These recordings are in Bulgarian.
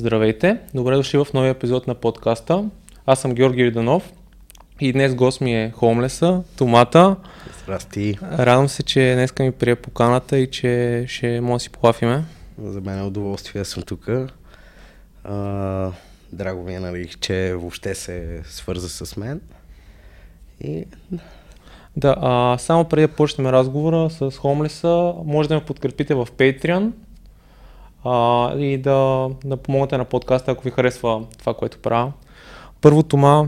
Здравейте! Добре дошли в новия епизод на подкаста. Аз съм Георги Риданов и днес гост ми е Хомлеса, Томата. Здрасти. Радвам се, че днес ми прие поканата и че ще може да си полафиме. За мен е удоволствие, аз съм тук. драго ми е, нали, че въобще се свърза с мен. И... Да, а, само преди да почнем разговора с Хомлеса, може да ме подкрепите в Patreon а, и да, да помогнете на подкаста, ако ви харесва това, което правя. Първо, Тома,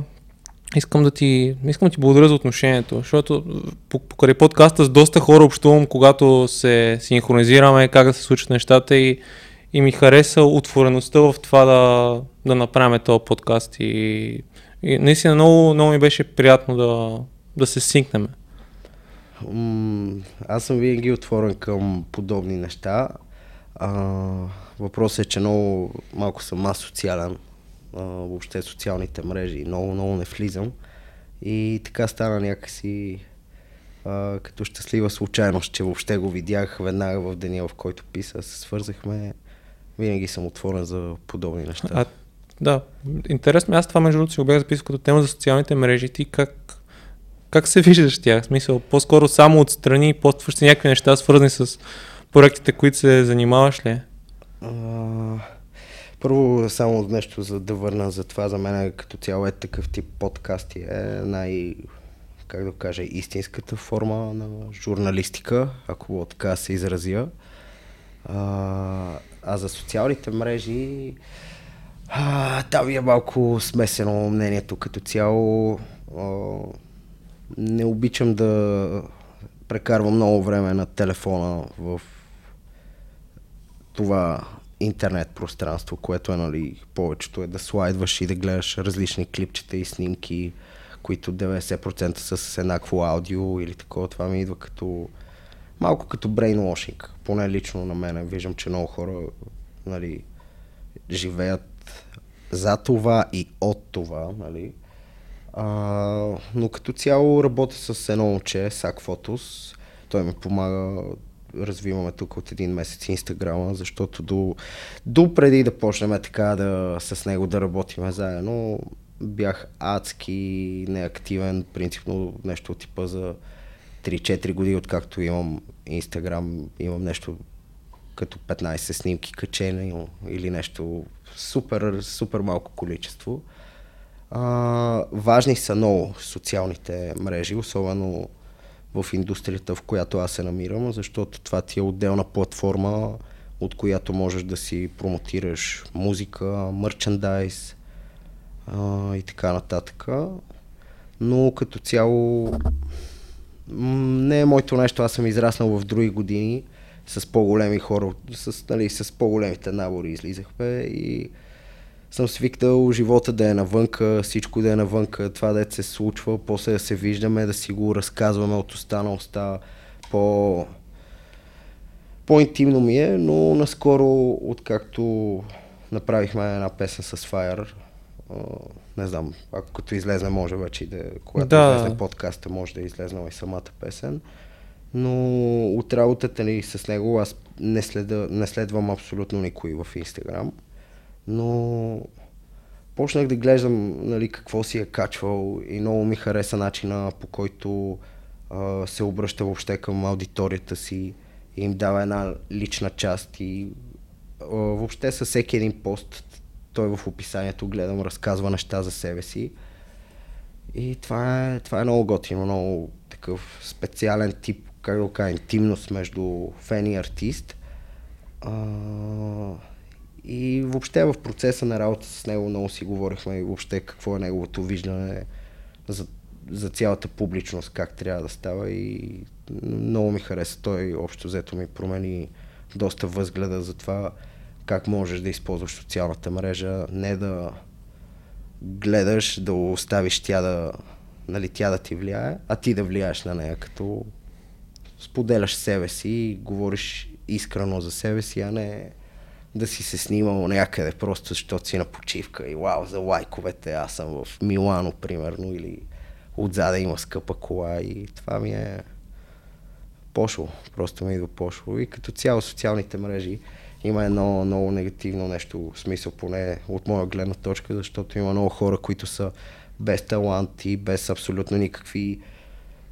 искам да ти, искам да ти благодаря за отношението, защото покрай подкаста с доста хора общувам, когато се синхронизираме, как да се случат нещата и, и ми хареса отвореността в това да, да направим този подкаст и, и наистина много, много ми беше приятно да, да се синкнем. Аз съм винаги отворен към подобни неща. А, въпросът е, че много малко съм аз социален. А, въобще социалните мрежи. Много, много не влизам. И така стана някакси а, като щастлива случайност, че въобще го видях веднага в деня, в който писа, се свързахме. Винаги съм отворен за подобни неща. А, да, интересно. Аз това между другото си го бях записал като тема за социалните мрежи. Ти как, как се виждаш тях? В смисъл, по-скоро само отстрани постваш някакви неща, свързани с проектите, които се занимаваш ли? Първо, само нещо за да върна за това, за мен като цяло е такъв тип подкасти е най, как да кажа, истинската форма на журналистика, ако така се изразя. А, а за социалните мрежи, а, там е малко смесено мнението като цяло. А, не обичам да прекарвам много време на телефона в това интернет пространство, което е нали, повечето е да слайдваш и да гледаш различни клипчета и снимки, които 90% са с еднакво аудио или такова. Това ми идва като малко като брейнвошинг. Поне лично на мен. Виждам, че много хора нали, живеят за това и от това. Нали. А, но като цяло работя с едно момче, Сак Фотос. Той ми помага развиваме тук от един месец Инстаграма, защото до, до преди да почнем така да с него да работим заедно, бях адски неактивен, принципно нещо от типа за 3-4 години, откакто имам Инстаграм, имам нещо като 15 снимки качени или нещо супер, супер малко количество. А, важни са много социалните мрежи, особено в индустрията, в която аз се намирам, защото това ти е отделна платформа, от която можеш да си промотираш музика, мерчендайз а, и така нататък. Но като цяло не е моето нещо, аз съм израснал в други години с по-големи хора, с, нали, с по-големите набори излизахме и съм свикнал живота да е навънка, всичко да е навънка, това да се случва, после да се виждаме, да си го разказваме от уста на уста, по... по-интимно ми е, но наскоро, откакто направихме една песен с Fire, не знам, ако като излезне може вече да, когато да. излезне подкаста, може да излезне и самата песен. Но от работата ни с него аз не, следа, не следвам абсолютно никой в Инстаграм но почнах да гледам нали, какво си е качвал и много ми хареса начина по който а, се обръща въобще към аудиторията си и им дава една лична част и а, въобще със всеки един пост той в описанието гледам, разказва неща за себе си. И това е, това е много готино, много такъв специален тип, как да кажа, интимност между фен и артист. А, и въобще в процеса на работа с него много си говорихме и въобще какво е неговото виждане за, за цялата публичност, как трябва да става и много ми хареса. Той общо взето ми промени доста възгледа за това как можеш да използваш социалната мрежа, не да гледаш, да оставиш тя да, нали, тя да ти влияе, а ти да влияеш на нея, като споделяш себе си и говориш искрено за себе си, а не да си се снимал някъде, просто защото си на почивка и вау, за лайковете, аз съм в Милано, примерно, или отзаде има скъпа кола и това ми е пошло, просто ми идва пошло. И като цяло социалните мрежи има едно много негативно нещо, в смисъл поне от моя гледна точка, защото има много хора, които са без талант и без абсолютно никакви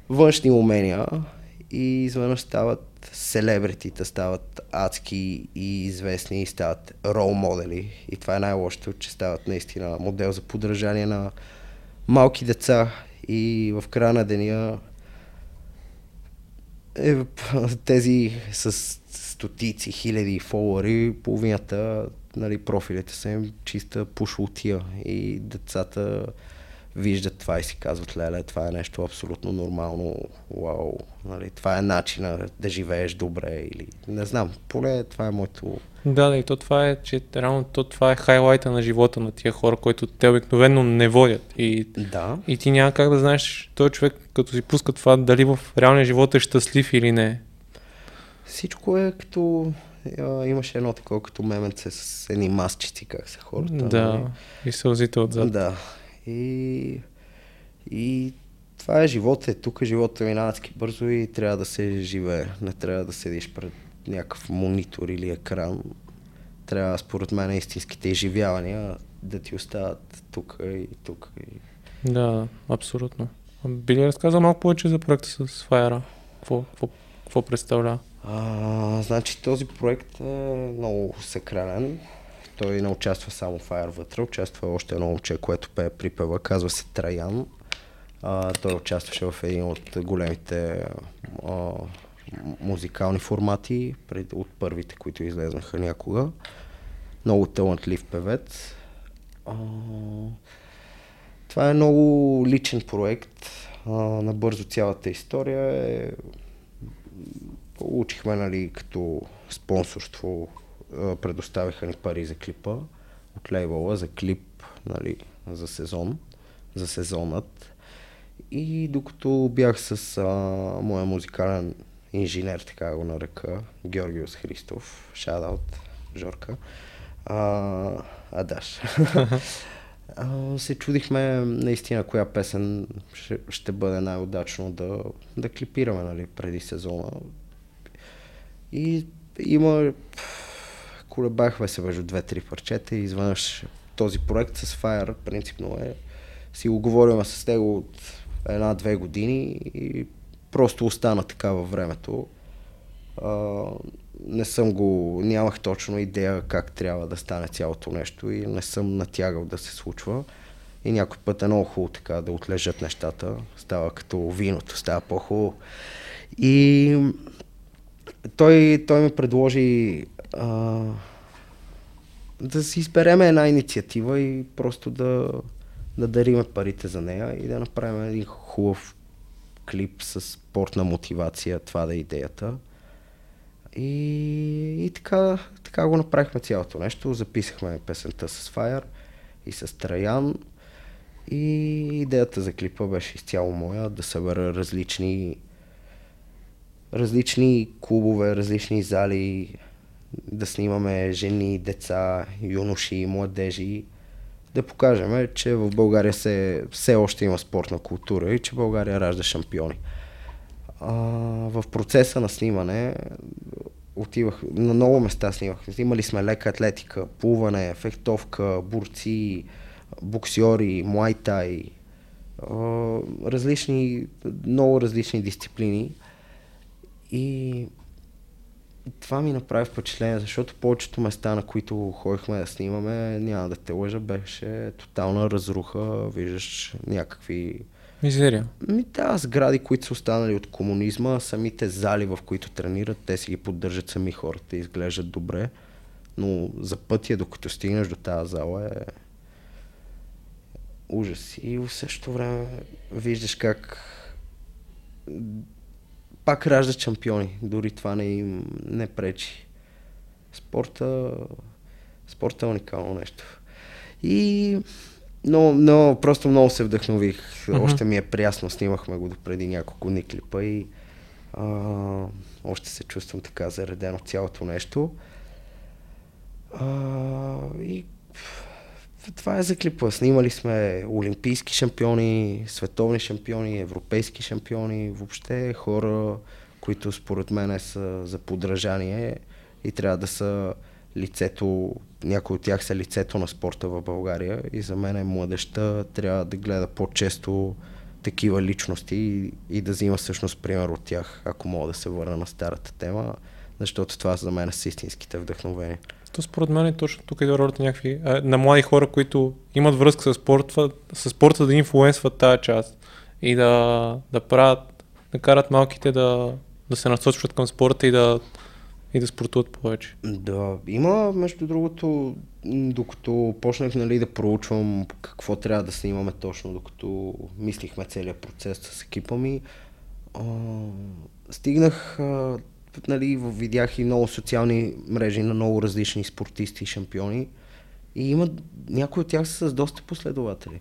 външни умения и изведнъж стават селебритита, стават адски и известни и стават рол модели. И това е най-лошото, че стават наистина модел за подражание на малки деца и в края на деня е, тези с стотици, хиляди фолуари, половината нали, профилите са им чиста пушлотия и децата виждат това и си казват, леле, това е нещо абсолютно нормално, вау, нали, това е начина да живееш добре или не знам, поне това е моето... Да, да, и то това е, че реално то това е хайлайта на живота на тия хора, които те обикновено не водят. И, да. и ти няма как да знаеш този човек, като си пуска това, дали в реалния живот е щастлив или не. Всичко е като имаше едно такова като меменце с едни масчици, как са хората. Да, нали? и сълзите отзад. Да, и, и това е живота. Е. Тук живота минава адски бързо и трябва да се живее. Не трябва да седиш пред някакъв монитор или екран. Трябва, според мен, истинските изживявания да ти остават тук и тук. И... Да, абсолютно. Би ли разказал малко повече за проекта с Fire? Какво, какво, какво представлява? А, значи този проект е много сакрален той не участва само Fire вътре, участва още едно момче, което пее припева, казва се Траян. А, той участваше в един от големите а, музикални формати, пред, от първите, които излезнаха някога. Много талантлив певец. А, това е много личен проект. А, набързо цялата история е... Получихме нали, като спонсорство предоставиха ни пари за клипа от лейбъла за клип нали, за сезон, за сезонът. И докато бях с а, моя музикален инженер, така го нарека, Георгиос Христов, шадаут, Жорка, а, Адаш. а, се чудихме наистина коя песен ще, ще бъде най-удачно да, да клипираме нали, преди сезона. И има колебахме се между две-три парчета и изведнъж този проект с Fire принципно е си го говорим с него от една-две години и просто остана така във времето. А, не съм го, нямах точно идея как трябва да стане цялото нещо и не съм натягал да се случва. И някой път е много хубаво така да отлежат нещата. Става като виното, става по-хубаво. И той, той ми предложи а, да си избереме една инициатива и просто да, да дариме парите за нея и да направим един хубав клип с спортна мотивация, това да е идеята. И, и така, така го направихме цялото нещо. Записахме песента с Fire и с Траян. И идеята за клипа беше изцяло моя, да събера различни различни клубове, различни зали, да снимаме жени, деца, юноши, младежи, да покажем, че в България се, все още има спортна култура и че България ражда шампиони. А, в процеса на снимане отивах, на много места снимах. Имали сме лека атлетика, плуване, фехтовка, борци, боксьори, муайтай, различни, много различни дисциплини. И това ми направи впечатление, защото повечето места, на които ходихме да снимаме, няма да те лъжа, беше тотална разруха, виждаш някакви... Мизерия. Ми да, сгради, които са останали от комунизма, самите зали, в които тренират, те си ги поддържат сами хората, изглеждат добре, но за пътя, докато стигнеш до тази зала е ужас. И в същото време виждаш как пак раждат шампиони. Дори това не им не пречи. Спорта, спорта е уникално нещо. И но, но просто много се вдъхнових. Uh-huh. Още ми е приясно. Снимахме го преди няколко дни клипа и а, още се чувствам така заредено цялото нещо. А, и това е за клипа. Снимали сме олимпийски шампиони, световни шампиони, европейски шампиони, въобще хора, които според мен са за подражание и трябва да са лицето, някои от тях са лицето на спорта в България и за мен младеща трябва да гледа по-често такива личности и, и да взима всъщност пример от тях, ако мога да се върна на старата тема, защото това за мен са истинските вдъхновения. То според мен е точно тук идва ролята някакви, а, на млади хора, които имат връзка с спорта, с спорта да инфлуенсват тази част и да, да правят, да карат малките да, да се насочват към спорта и да, и да спортуват повече. Да, има, между другото, докато почнах нали, да проучвам какво трябва да снимаме точно, докато мислихме целият процес с екипа ми, а, стигнах, а, нали, видях и много социални мрежи на много различни спортисти и шампиони и има, някои от тях са с доста последователи.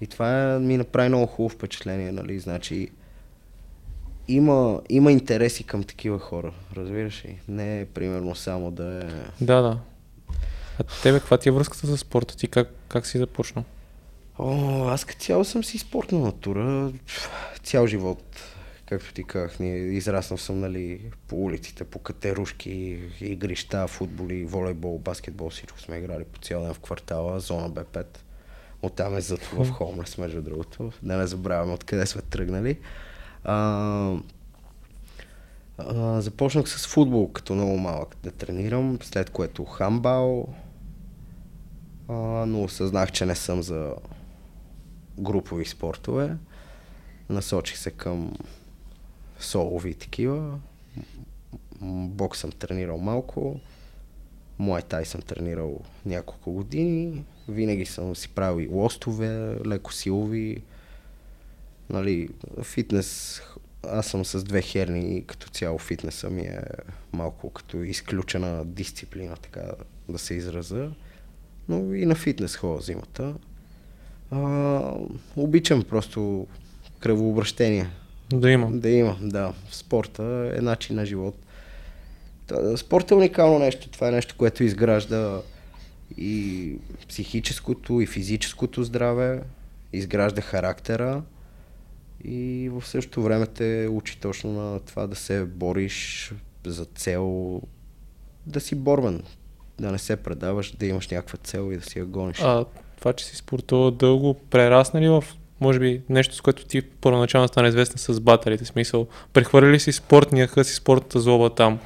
И това ми направи много хубаво впечатление, нали, значи има, има интереси към такива хора, разбираш ли? Не е примерно само да е... Да, да. А тебе каква ти е връзката с спорта? Ти как, как си започнал? О, аз като цяло съм си спортна натура. Цял живот, както ти казах, ние израснал съм нали, по улиците, по катерушки, игрища, футболи, волейбол, баскетбол, всичко сме играли по цял ден в квартала, зона Б5. Оттам е зато в Хомлес, между другото. Да не забравяме откъде сме тръгнали. А, а, започнах с футбол като много малък да тренирам, след което хамбал, а, но осъзнах, че не съм за групови спортове. Насочих се към солови такива. Бокс съм тренирал малко. Муай тай съм тренирал няколко години. Винаги съм си правил и лостове, леко силови. Нали, фитнес, аз съм с две херни и като цяло фитнеса ми е малко като изключена дисциплина, така да се израза. Но и на фитнес ходя зимата. А, обичам просто кръвообращение. Да има. Да има, да. Спорта е начин на живот. Спорт е уникално нещо. Това е нещо, което изгражда и психическото, и физическото здраве, изгражда характера и в същото време те учи точно на това да се бориш за цел, да си борбен, да не се предаваш, да имаш някаква цел и да си я гониш. А това, че си спортувал дълго, прерасна ли в може би нещо, с което ти първоначално стана известен с батерите, смисъл, прехвърли си спортния хъс и спортната злоба там?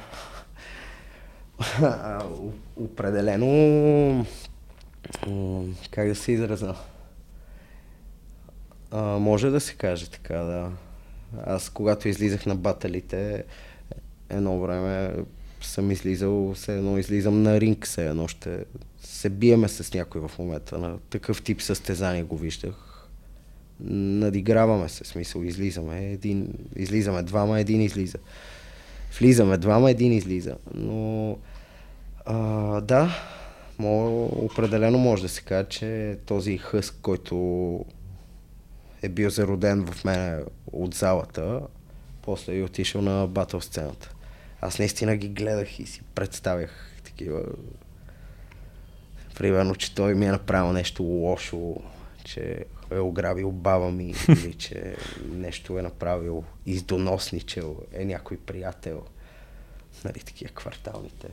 Определено, как да се израза? А, може да се каже така, да. Аз когато излизах на баталите, едно време съм излизал, все едно излизам на ринг, все едно ще се биеме с някой в момента. На такъв тип състезание го виждах. Надиграваме се, смисъл, излизаме, един, излизаме двама, един излиза. Влизаме двама, един излиза. Но а, да, мога, определено може да се каже, че този хъск, който е бил зароден в мене от залата, после и отишъл на батъл сцената. Аз наистина ги гледах и си представях такива примерно, че той ми е направил нещо лошо, че е ограбил баба ми или че нещо е направил издоносничел, е някой приятел. Нали, такива кварталните.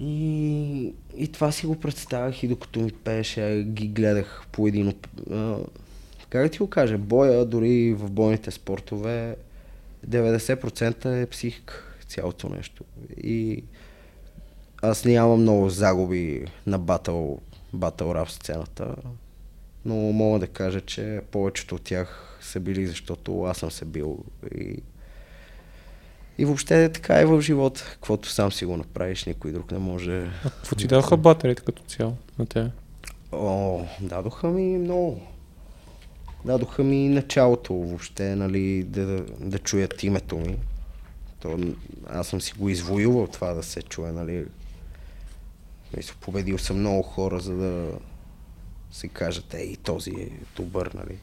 И, и това си го представях и докато ми пееше, ги гледах по един... Как да ти го кажа, боя, дори в бойните спортове, 90% е психика, цялото нещо. И аз нямам много загуби на батъл, батъл рап сцената, но мога да кажа, че повечето от тях са били, защото аз съм се бил и и въобще така е в живота. Каквото сам си го направиш, никой друг не може. А какво ти даваха батерите като цяло на тебе? О, дадоха ми много. Дадоха ми началото въобще, нали, да, да чуят името ми. То, аз съм си го извоювал това да се чуе, нали. Мисля, победил съм много хора, за да си кажат, ей, този е добър, нали.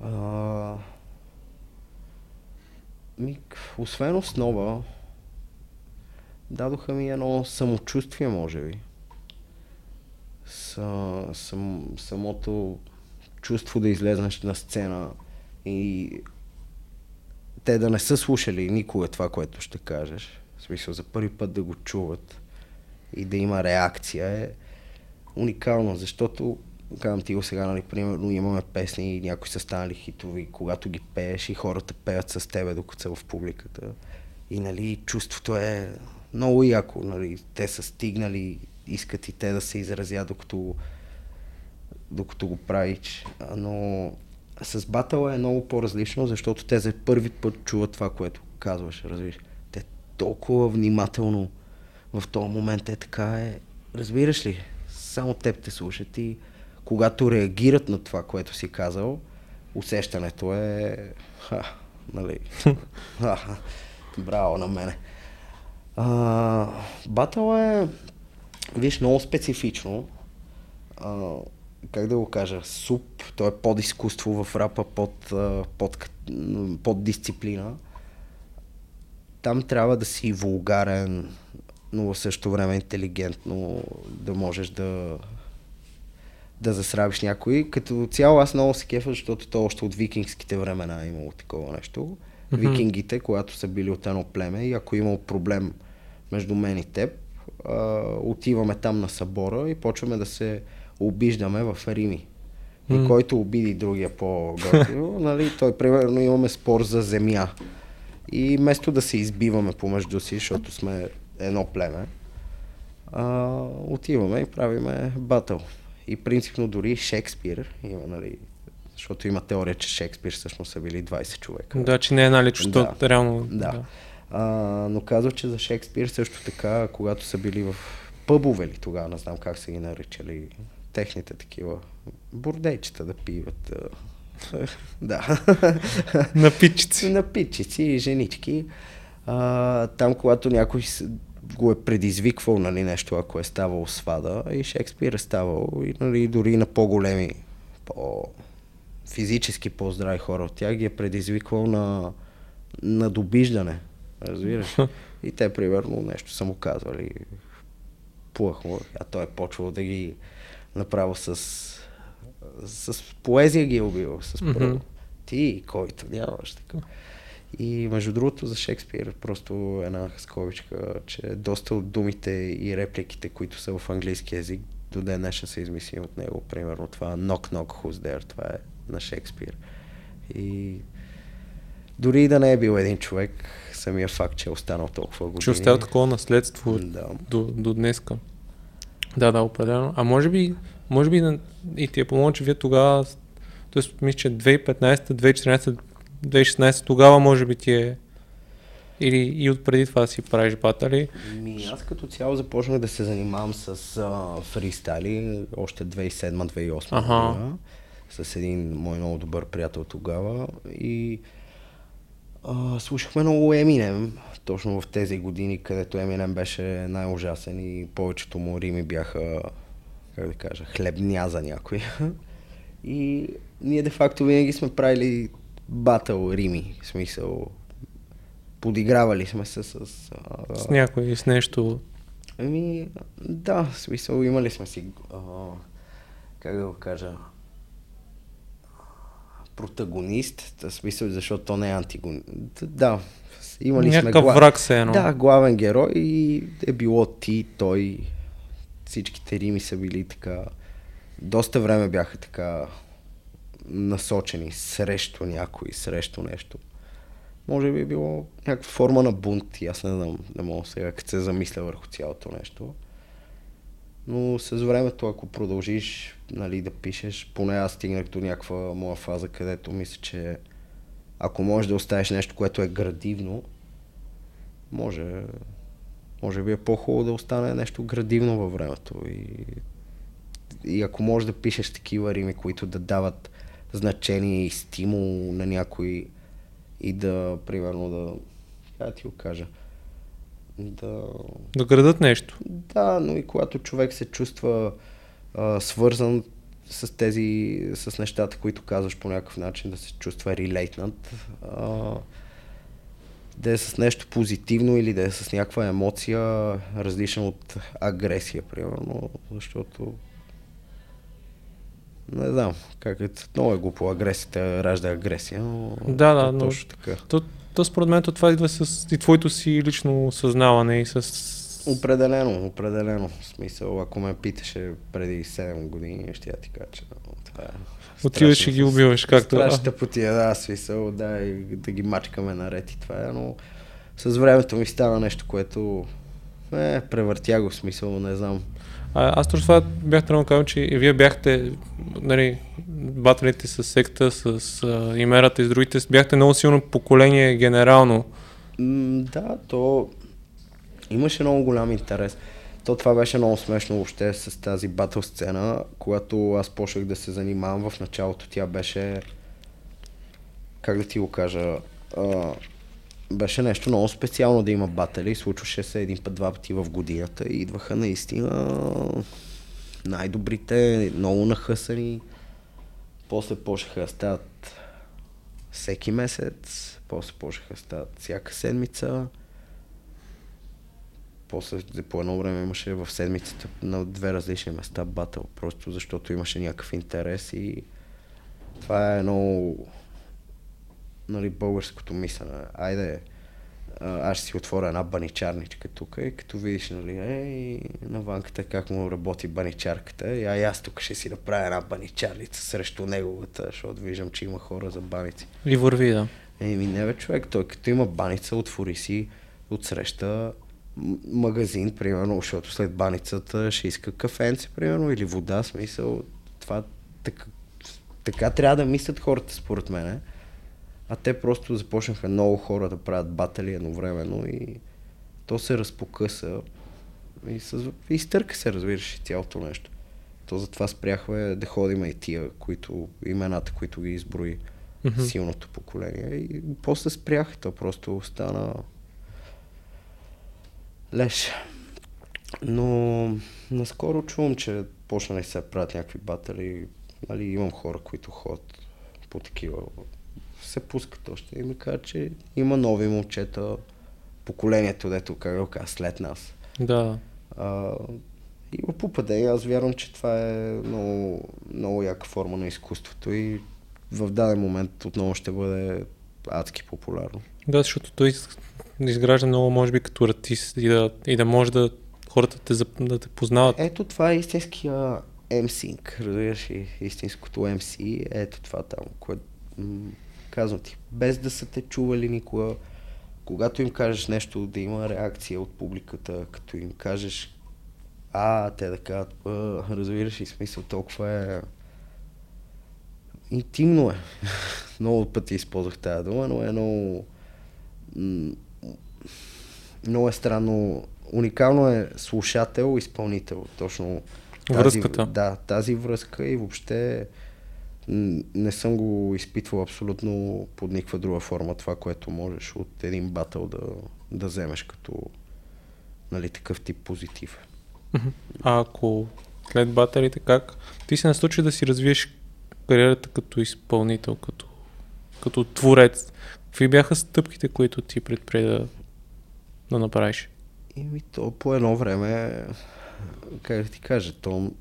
А, ми, освен основа, дадоха ми едно самочувствие, може би. Са, сам, самото чувство да излезнеш на сцена и те да не са слушали никога това, което ще кажеш. В смисъл, за първи път да го чуват и да има реакция е уникално, защото казвам ти го сега, нали, примерно имаме песни и някои са станали хитови, когато ги пееш и хората пеят с тебе, докато са в публиката. И нали, чувството е много яко. Нали, те са стигнали, искат и те да се изразят, докато, докато го правиш. Но с батъла е много по-различно, защото те за първи път чуват това, което казваш, разбираш. Те толкова внимателно в този момент е така е, разбираш ли, само теб те слушат и когато реагират на това, което си казал, усещането е... Ха, нали? Ха, браво на мене. А, батъл е, виж, много специфично. А, как да го кажа, суп, то е под изкуство в рапа, под, под, под дисциплина. Там трябва да си вулгарен, но в същото време интелигентно, да можеш да, да засрабиш някой. Като цяло аз много се кефа, защото то още от викингските времена е имало такова нещо. Mm-hmm. Викингите, когато са били от едно племе и ако е имал проблем между мен и теб, а, отиваме там на събора и почваме да се обиждаме в Рими. Mm. И който обиди другия по-готино, нали, той примерно имаме спор за земя. И вместо да се избиваме помежду си, защото сме едно племе, а, отиваме и правиме батъл. И принципно дори Шекспир има, нали, защото има теория, че Шекспир всъщност са били 20 човека. Да, че не е една личност, да. реално. Да. да. А, но казва, че за Шекспир също така, когато са били в пъбове ли тогава, не знам как са ги наричали, техните такива бордейчета да пиват. да. Напитчици. Напитчици и женички. А, там, когато някой го е предизвиквал нали, нещо, ако е ставало свада, и Шекспир е ставал, и нали, дори на по-големи, по физически по-здрави хора от тях ги е предизвиквал на, на добиждане. Разбираш? И те, примерно, нещо са му казвали. Плъх му, а той е почвал да ги направо с, с поезия ги е убил. С mm-hmm. Ти, който нямаш така. И между другото за Шекспир просто една скобичка, че доста от думите и репликите, които са в английски язик, до ден днешен са измислени от него. Примерно това knock knock who's there, това е на Шекспир. И дори да не е бил един човек, самия факт, че е останал толкова години. Че оставил такова наследство да. до, до днеска. Да, да, определено. А може би, може би и ти е помогна, че вие тогава, т.е. мисля, че 2015, 2014, 2016 тогава може би ти е или и отпреди това си правиш батали? Ми, аз като цяло започнах да се занимавам с а, фристайли още 2007-2008 ага. година с един мой много добър приятел тогава и а, слушахме много Еминем, точно в тези години, където Еминем беше най-ужасен и повечето му рими бяха, как да кажа, хлебня за някой. И ние де-факто винаги сме правили батъл рими, в смисъл подигравали сме се с... А, с някой, с нещо. Ами, да, в смисъл имали сме си, а, как да го кажа, протагонист, в смисъл, защото то не е антигонист. Да, имали Някакъв сме... Враг се едно. Да, главен герой и е било ти, той, всичките рими са били така, доста време бяха така насочени срещу някой, срещу нещо. Може би е било някаква форма на бунт и аз не знам, не мога сега, като се замисля върху цялото нещо. Но с времето, ако продължиш нали, да пишеш, поне аз стигнах до някаква моя фаза, където мисля, че ако можеш да оставиш нещо, което е градивно, може, може би е по-хубаво да остане нещо градивно във времето. И, и ако можеш да пишеш такива рими, които да дават значение и стимул на някой и да, примерно, да, как ти го кажа, да... Да градат нещо. Да, но и когато човек се чувства а, свързан с тези, с нещата, които казваш по някакъв начин, да се чувства релейтнат, да е с нещо позитивно или да е с някаква емоция, различна от агресия, примерно, защото не знам, как е, много е глупо, агресията ражда агресия, но да, да, е точно но, така. То, то според мен това идва с и твоето си лично съзнаване и с Определено, определено. В смисъл, ако ме питаше преди 7 години, ще я ти кажа, че това е Отиваш и ги убиваш, както... Страшната потия, да, смисъл, да, и да ги мачкаме наред и това е, но с времето ми става нещо, което е, превъртя го в смисъл, не знам. Аз точно това бях трябва да кажа, че и вие бяхте, нали, баталите с секта, с а, имерата и с другите, бяхте много силно поколение генерално. М, да, то имаше много голям интерес. То това беше много смешно въобще с тази батъл сцена, когато аз почнах да се занимавам в началото, тя беше, как да ти го кажа, а, беше нещо много специално да има батали. Случваше се един път, два пъти в годината и идваха наистина най-добрите, много нахъсани. После почнаха да стават всеки месец, после почнаха да стават всяка седмица. После по едно време имаше в седмицата на две различни места батъл, просто защото имаше някакъв интерес и това е едно нали, българското мислене. Айде, аз ще си отворя една баничарничка тук и като видиш, нали, ей, на ванката как му работи баничарката, и а аз тук ще си направя една баничарница срещу неговата, защото виждам, че има хора за баници. И върви, да. Еми, не бе, човек, той като има баница, отвори си отсреща магазин, примерно, защото след баницата ще иска кафенце, примерно, или вода, смисъл. Това така, така трябва да мислят хората, според мен. А те просто започнаха много хора да правят батали едновременно и то се разпокъса и с... изтърка се, разбираш, цялото нещо. То затова спряхме да ходим и тия, които, имената, които ги изброи mm-hmm. силното поколение. И после спрях, то просто стана леш. Но наскоро чувам, че почнали се правят някакви батали. Нали, имам хора, които ходят по такива се пускат още и ми казват, че има нови момчета, поколението, дето, как го казва, след нас. Да. А, има попадение. Аз вярвам, че това е много, много яка форма на изкуството и в даден момент отново ще бъде адски популярно. Да, защото той изгражда много, може би, като артист и да, и да може да хората те, да те познават. Ето това е истинския MC, разбираш и истинското MC, ето това там, което казвам ти, без да са те чували никога, когато им кажеш нещо, да има реакция от публиката, като им кажеш а, те да кажат, разбираш и смисъл, толкова е интимно е. много пъти използвах тази дума, но е много много е странно. Уникално е слушател, изпълнител. Точно тази, Връзката. Да, тази връзка и въобще не съм го изпитвал абсолютно под никаква друга форма това, което можеш от един батъл да, да вземеш като нали, такъв тип позитив. А ако след батерите, как ти се насочи да си развиеш кариерата като изпълнител, като, като творец? Какви бяха стъпките, които ти предприе да, да направиш? Ими то по едно време, как да ти кажа, то,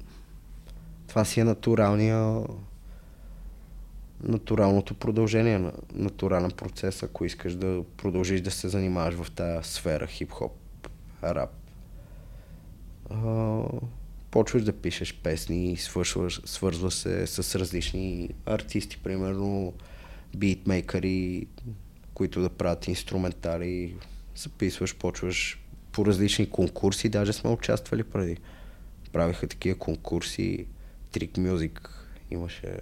това си е натуралния натуралното продължение на натурален процес, ако искаш да продължиш да се занимаваш в тази сфера хип-хоп, рап. Почваш да пишеш песни, свършваш, свързва се с различни артисти, примерно битмейкъри, които да правят инструментали, записваш, почваш по различни конкурси, даже сме участвали преди. Правиха такива конкурси, Trick Music имаше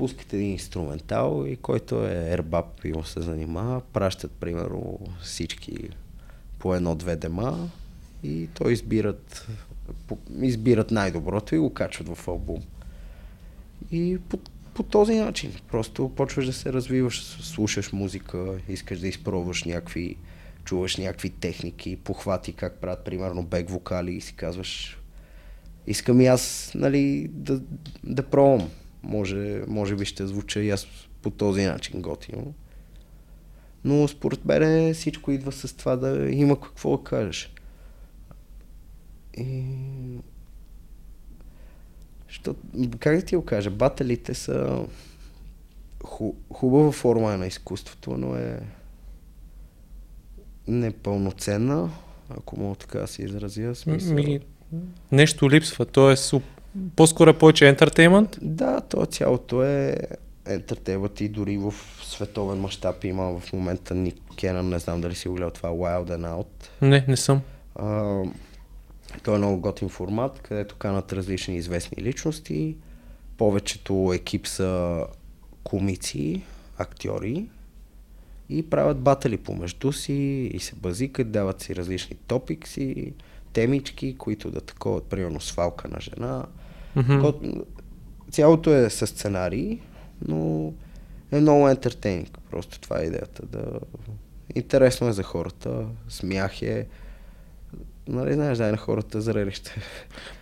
пускат един инструментал и който е ербаб и му се занимава, пращат примерно всички по едно-две дема и той избират, избират най-доброто и го качват в албум. И по, по този начин просто почваш да се развиваш, слушаш музика, искаш да изпробваш някакви, чуваш някакви техники, похвати как правят примерно бек вокали и си казваш искам и аз нали, да, да пробвам може, може би ще звуча и аз по този начин готино. Но според мен всичко идва с това да има какво да кажеш. И... Що, как да ти го кажа? Баталите са ху, хубава форма на изкуството, но е непълноценна, ако мога така да се изразя. Смисъл. Ми, нещо липсва, т.е. по-скоро е повече ентертеймент. Да, то цялото е ентертеймент и дори в световен мащаб има в момента Ник Кенън, не знам дали си го гледал това Wild and Out. Не, не съм. А, той е много готин формат, където канат различни известни личности. Повечето екип са комици, актьори и правят батали помежду си и се базикат, дават си различни топикси, темички, които да таковат, примерно свалка на жена. Mm-hmm. Цялото е със сценарий, но е много ентертейнинг. Просто това е идеята. Да... Интересно е за хората, смях е, нали знаеш, дай на хората зрелище.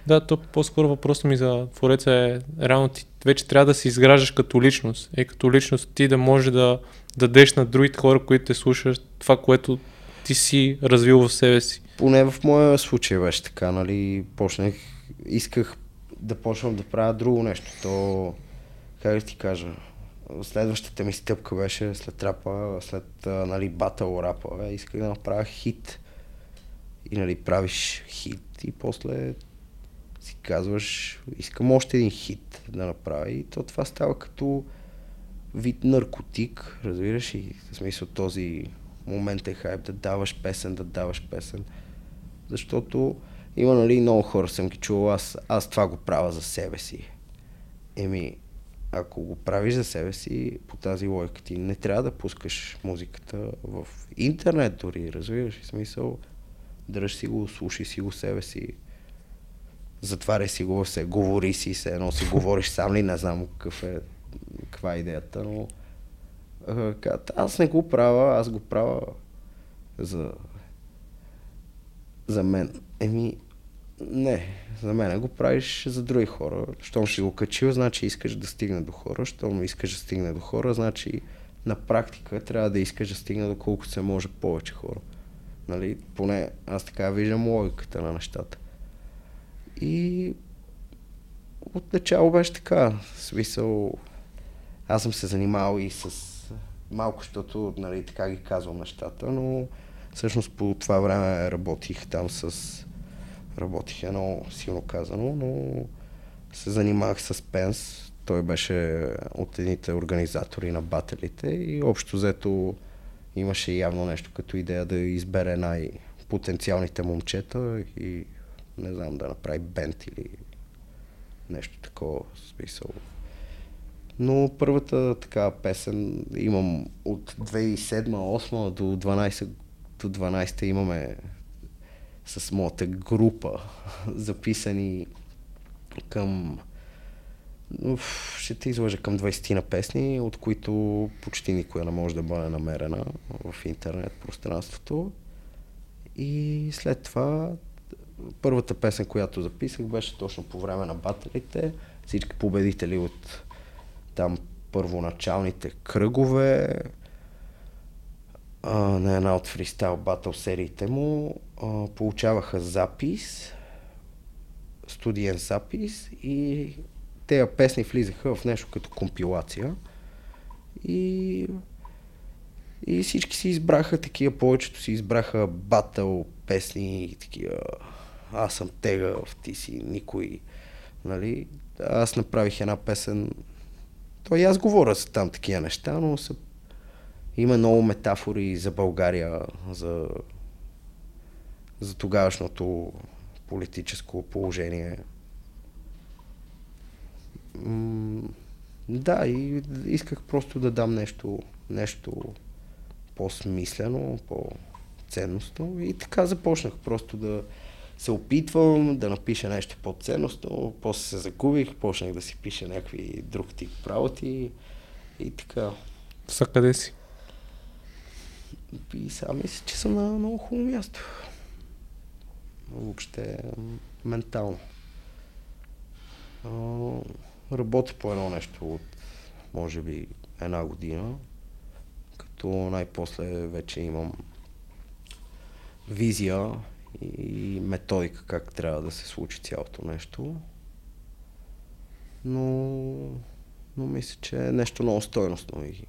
Да, то по-скоро въпросът ми за твореца е, реално ти вече трябва да се изграждаш като личност. Е, като личност ти да може да дадеш на другите хора, които те слушат, това, което ти си развил в себе си. Поне в моя случай беше така, нали, почнах, исках да почвам да правя друго нещо. То, как да ти кажа, следващата ми стъпка беше след рапа, след нали, батъл рапа, исках да направя хит и нали, правиш хит и после си казваш, искам още един хит да направя и то това става като вид наркотик, разбираш и в смисъл този момент е хайп да даваш песен, да даваш песен. Защото има нали много хора съм ги чувал, аз, аз това го правя за себе си. Еми, ако го правиш за себе си, по тази логика ти не трябва да пускаш музиката в интернет дори, разбираш? В смисъл, дръж си го, слушай си го себе си, затваряй си го се, говори си се, едно си говориш сам ли, не знам какъв е, каква е идеята, но аз не го правя, аз го правя за, за мен. Еми, не, за мен го правиш за други хора. Щом ще го качил, значи искаш да стигне до хора. Щом искаш да стигне до хора, значи на практика трябва да искаш да стигне до колкото се може повече хора. Нали? Поне аз така виждам логиката на нещата. И от начало беше така. Смисъл, аз съм се занимавал и с малко, защото нали, така ги казвам нещата, но всъщност по това време работих там с... Работих едно силно казано, но се занимавах с Пенс. Той беше от едните организатори на бателите и общо взето имаше явно нещо като идея да избере най-потенциалните момчета и не знам, да направи бент или нещо такова смисъл. Но първата така песен имам от 2007-2008 до 12 до 12 имаме с моята група записани към Уф, ще те излъжа към 20 на песни, от които почти никоя не може да бъде намерена в интернет пространството. И след това първата песен, която записах, беше точно по време на батерите. Всички победители от там първоначалните кръгове а, на една от фристайл батъл сериите му а, получаваха запис, студиен запис и тези песни влизаха в нещо като компилация. И, и всички си избраха такива, повечето си избраха батъл песни и такива аз съм тегъв, ти си никой. Нали? Аз направих една песен. То и аз говоря с там такива неща, но са... има много метафори за България, за, за тогавашното политическо положение. да, и исках просто да дам нещо, нещо по-смислено, по-ценностно и така започнах просто да, се опитвам да напиша нещо по-ценностно, после се загубих, почнах да си пиша някакви друг тип работи и така. Са къде си? И сега мисля, че съм на много хубаво място. Въобще ментално. работя по едно нещо от може би една година, като най-после вече имам визия и методика как трябва да се случи цялото нещо. Но, но мисля, че е нещо много стойностно и,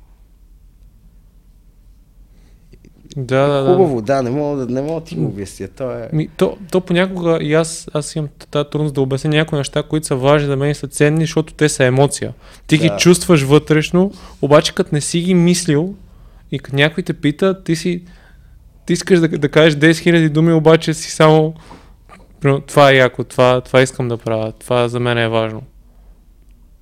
Да, да, да. Хубаво, да, не мога да, не мога да ти го обясня. То е... Ми, то, то понякога и аз, аз имам тази трудност да обясня някои неща, които са важни за мен и са ценни, защото те са емоция. Ти Да. ги чувстваш вътрешно, обаче като не си ги мислил и като някой те пита, ти си ти искаш да, да кажеш 10 000 думи, обаче си само това е яко, това, това искам да правя, това за мен е важно.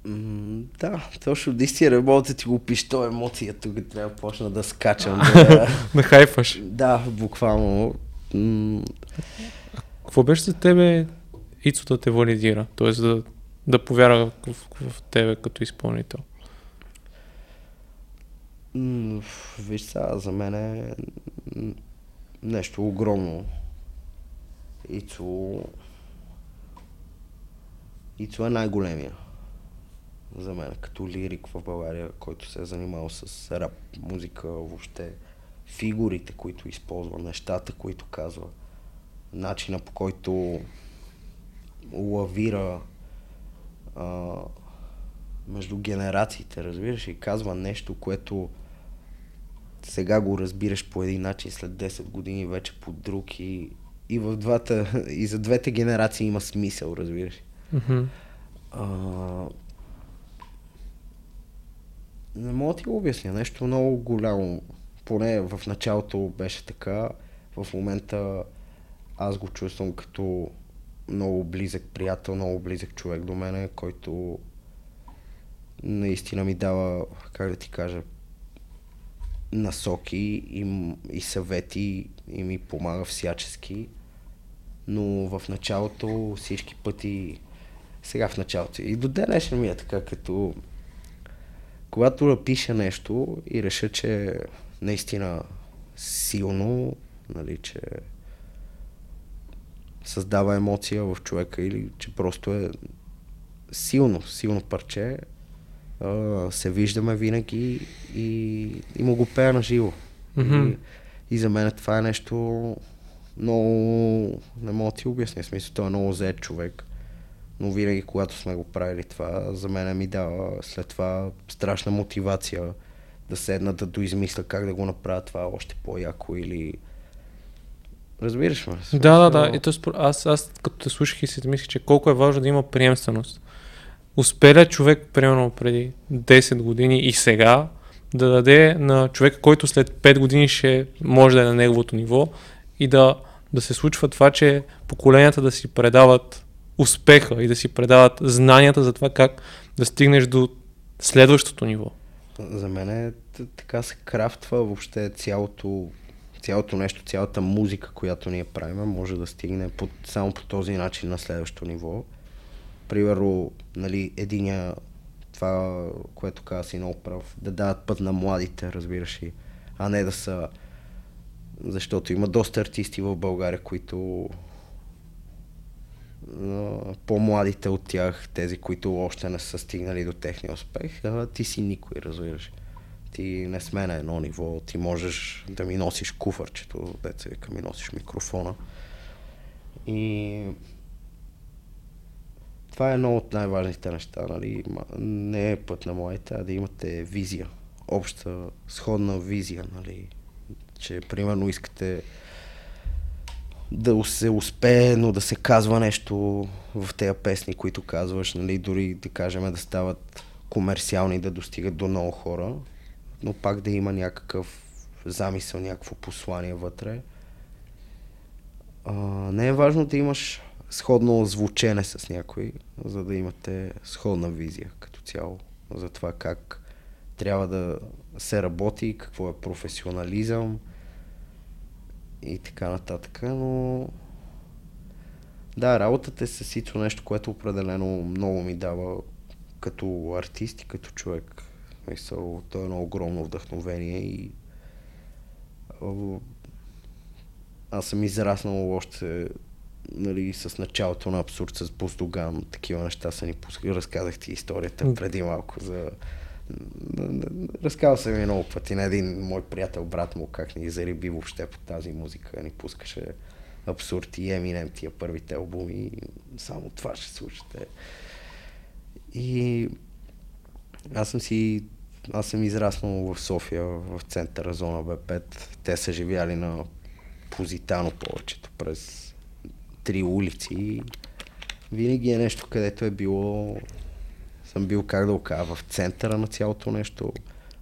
М, Да, точно мога да ти го пиша, то е емоция, тук трябва да почна да скачам. Да, Да хайфаш. да буквално. М, Какво беше за тебе Ицо да те валидира? Тоест да, да повярва в, в, тебе като изпълнител. Виж сега, за мен е нещо огромно. Ицо... Ицо е най-големия. За мен, като лирик в България, който се е занимавал с рап, музика, въобще фигурите, които използва, нещата, които казва, начина по който лавира а, между генерациите, разбираш, и казва нещо, което сега го разбираш по един начин, след 10 години вече по друг и, и в двата, и за двете генерации има смисъл, разбираш. Мгм. А, не мога да ти го обясня. Нещо много голямо. Поне в началото беше така. В момента аз го чувствам като много близък приятел, много близък човек до мене, който наистина ми дава, как да ти кажа, насоки и, и съвети и ми помага всячески. Но в началото всички пъти сега в началото. И до днешен ми е така, като когато напиша нещо и реша, че наистина силно, нали, че създава емоция в човека или че просто е силно, силно парче, а, се виждаме винаги и, и му го пея на живо. Мгм. И, и за мен това е нещо много, не мога да ти обясня, смисъл, той е много зает човек. Но винаги, когато сме го правили това, за мен ми дава след това страшна мотивация да седна да доизмисля как да го направя това още по-яко или... Разбираш ме? В Да, да, да. смисъл- И то, аз, аз като те слушах и си мислих, че колко е важно да има приемственост. Успеля човек, примерно преди 10 години и сега, да даде на човека, който след 5 години ще може да е на неговото ниво и да, да се случва това, че поколенията да си предават успеха и да си предават знанията за това как да стигнеш до следващото ниво. За мен е, така се крафтва въобще цялото, цялото нещо, цялата музика, която ние правим, може да стигне по, само по този начин на следващото ниво. Примерно, нали, единия, това, което каза си много прав, да дадат път на младите, разбираш ли, а не да са... Защото има доста артисти в България, които по-младите от тях, тези, които още не са стигнали до техния успех, ти си никой, разбираш. Ти не сме на едно ниво, ти можеш да ми носиш куфърчето, деца вика ми носиш микрофона. И това е едно от най-важните неща, нали? Не е път на моите, а да имате визия. Обща, сходна визия, нали? Че, примерно, искате да се успее, но да се казва нещо в тези песни, които казваш, нали, дори да кажем да стават комерциални, да достигат до много хора, но пак да има някакъв замисъл, някакво послание вътре. А, не е важно да имаш сходно звучене с някой, за да имате сходна визия като цяло за това как трябва да се работи, какво е професионализъм, и така нататък, но да, работата е с Ицо нещо, което определено много ми дава като артист и като човек. Мисъл, той е едно огромно вдъхновение и аз съм израснал още нали, с началото на абсурд с Буздоган. Такива неща са ни пускали. Разказах ти историята преди малко за Разказал съм ми много пъти на един мой приятел, брат му, как ни зариби въобще по тази музика. Ни пускаше абсурд и Eminem, тия първите албуми. И само това ще слушате. И аз съм си аз съм израснал в София, в центъра зона Б5. Те са живяли на Позитано повечето през три улици. Винаги е нещо, където е било съм бил, как да го кажа, в центъра на цялото нещо,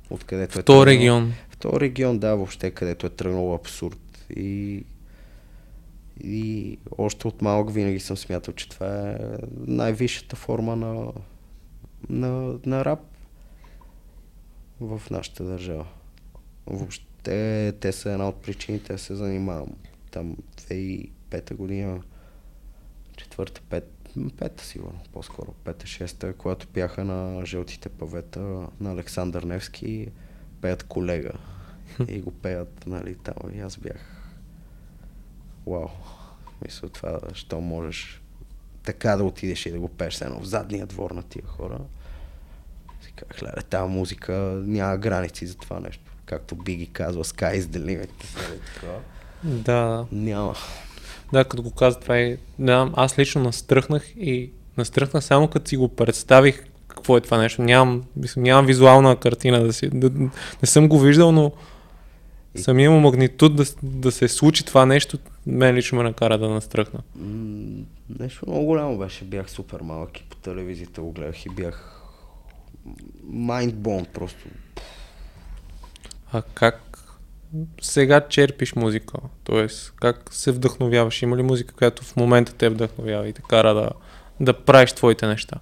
откъдето е. В този регион. В този регион, да, въобще, където е тръгнал абсурд. И, и още от малък винаги съм смятал, че това е най-висшата форма на, на, на рап в нашата държава. Въобще те са една от причините да се занимавам. Там 2005 година, четвърта, пет, пета сигурно, по-скоро, пета, шеста, когато бяха на жълтите павета на Александър Невски, пеят колега и го пеят, нали, там и аз бях вау, мисля това, що можеш така да отидеш и да го пееш едно в задния двор на тия хора. Си казах, леле, тази музика няма граници за това нещо. Както би ги казва, Sky is the limit. Нали, да. Няма. Да, като го каза това е... Да, аз лично настръхнах и настръхнах само като си го представих какво е това нещо. Нямам, нямам визуална картина да си... Да, не съм го виждал, но самия му магнитуд да, да се случи това нещо, мен лично ме накара да настръхна. нещо много голямо беше. Бях супер малък и по телевизията го гледах и бях майндбон просто. А как сега черпиш музика? Тоест, как се вдъхновяваш? Има ли музика, която в момента те вдъхновява и те кара да, да правиш твоите неща?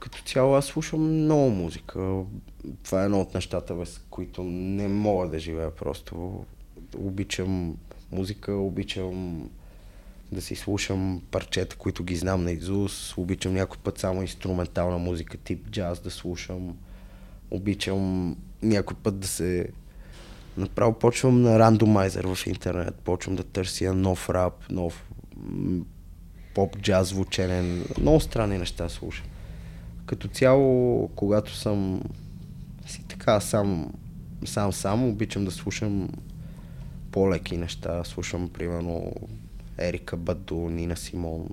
Като цяло аз слушам много музика. Това е едно от нещата, без които не мога да живея просто. Обичам музика, обичам да си слушам парчета, които ги знам на Изус. Обичам някой път само инструментална музика, тип джаз да слушам. Обичам някой път да се Направо почвам на рандомайзер в интернет, почвам да търся нов рап, нов поп, джаз звучене, много странни неща слушам. Като цяло, когато съм си така сам, сам, сам, обичам да слушам по-леки неща. Слушам, примерно, Ерика Баду, Нина Симон.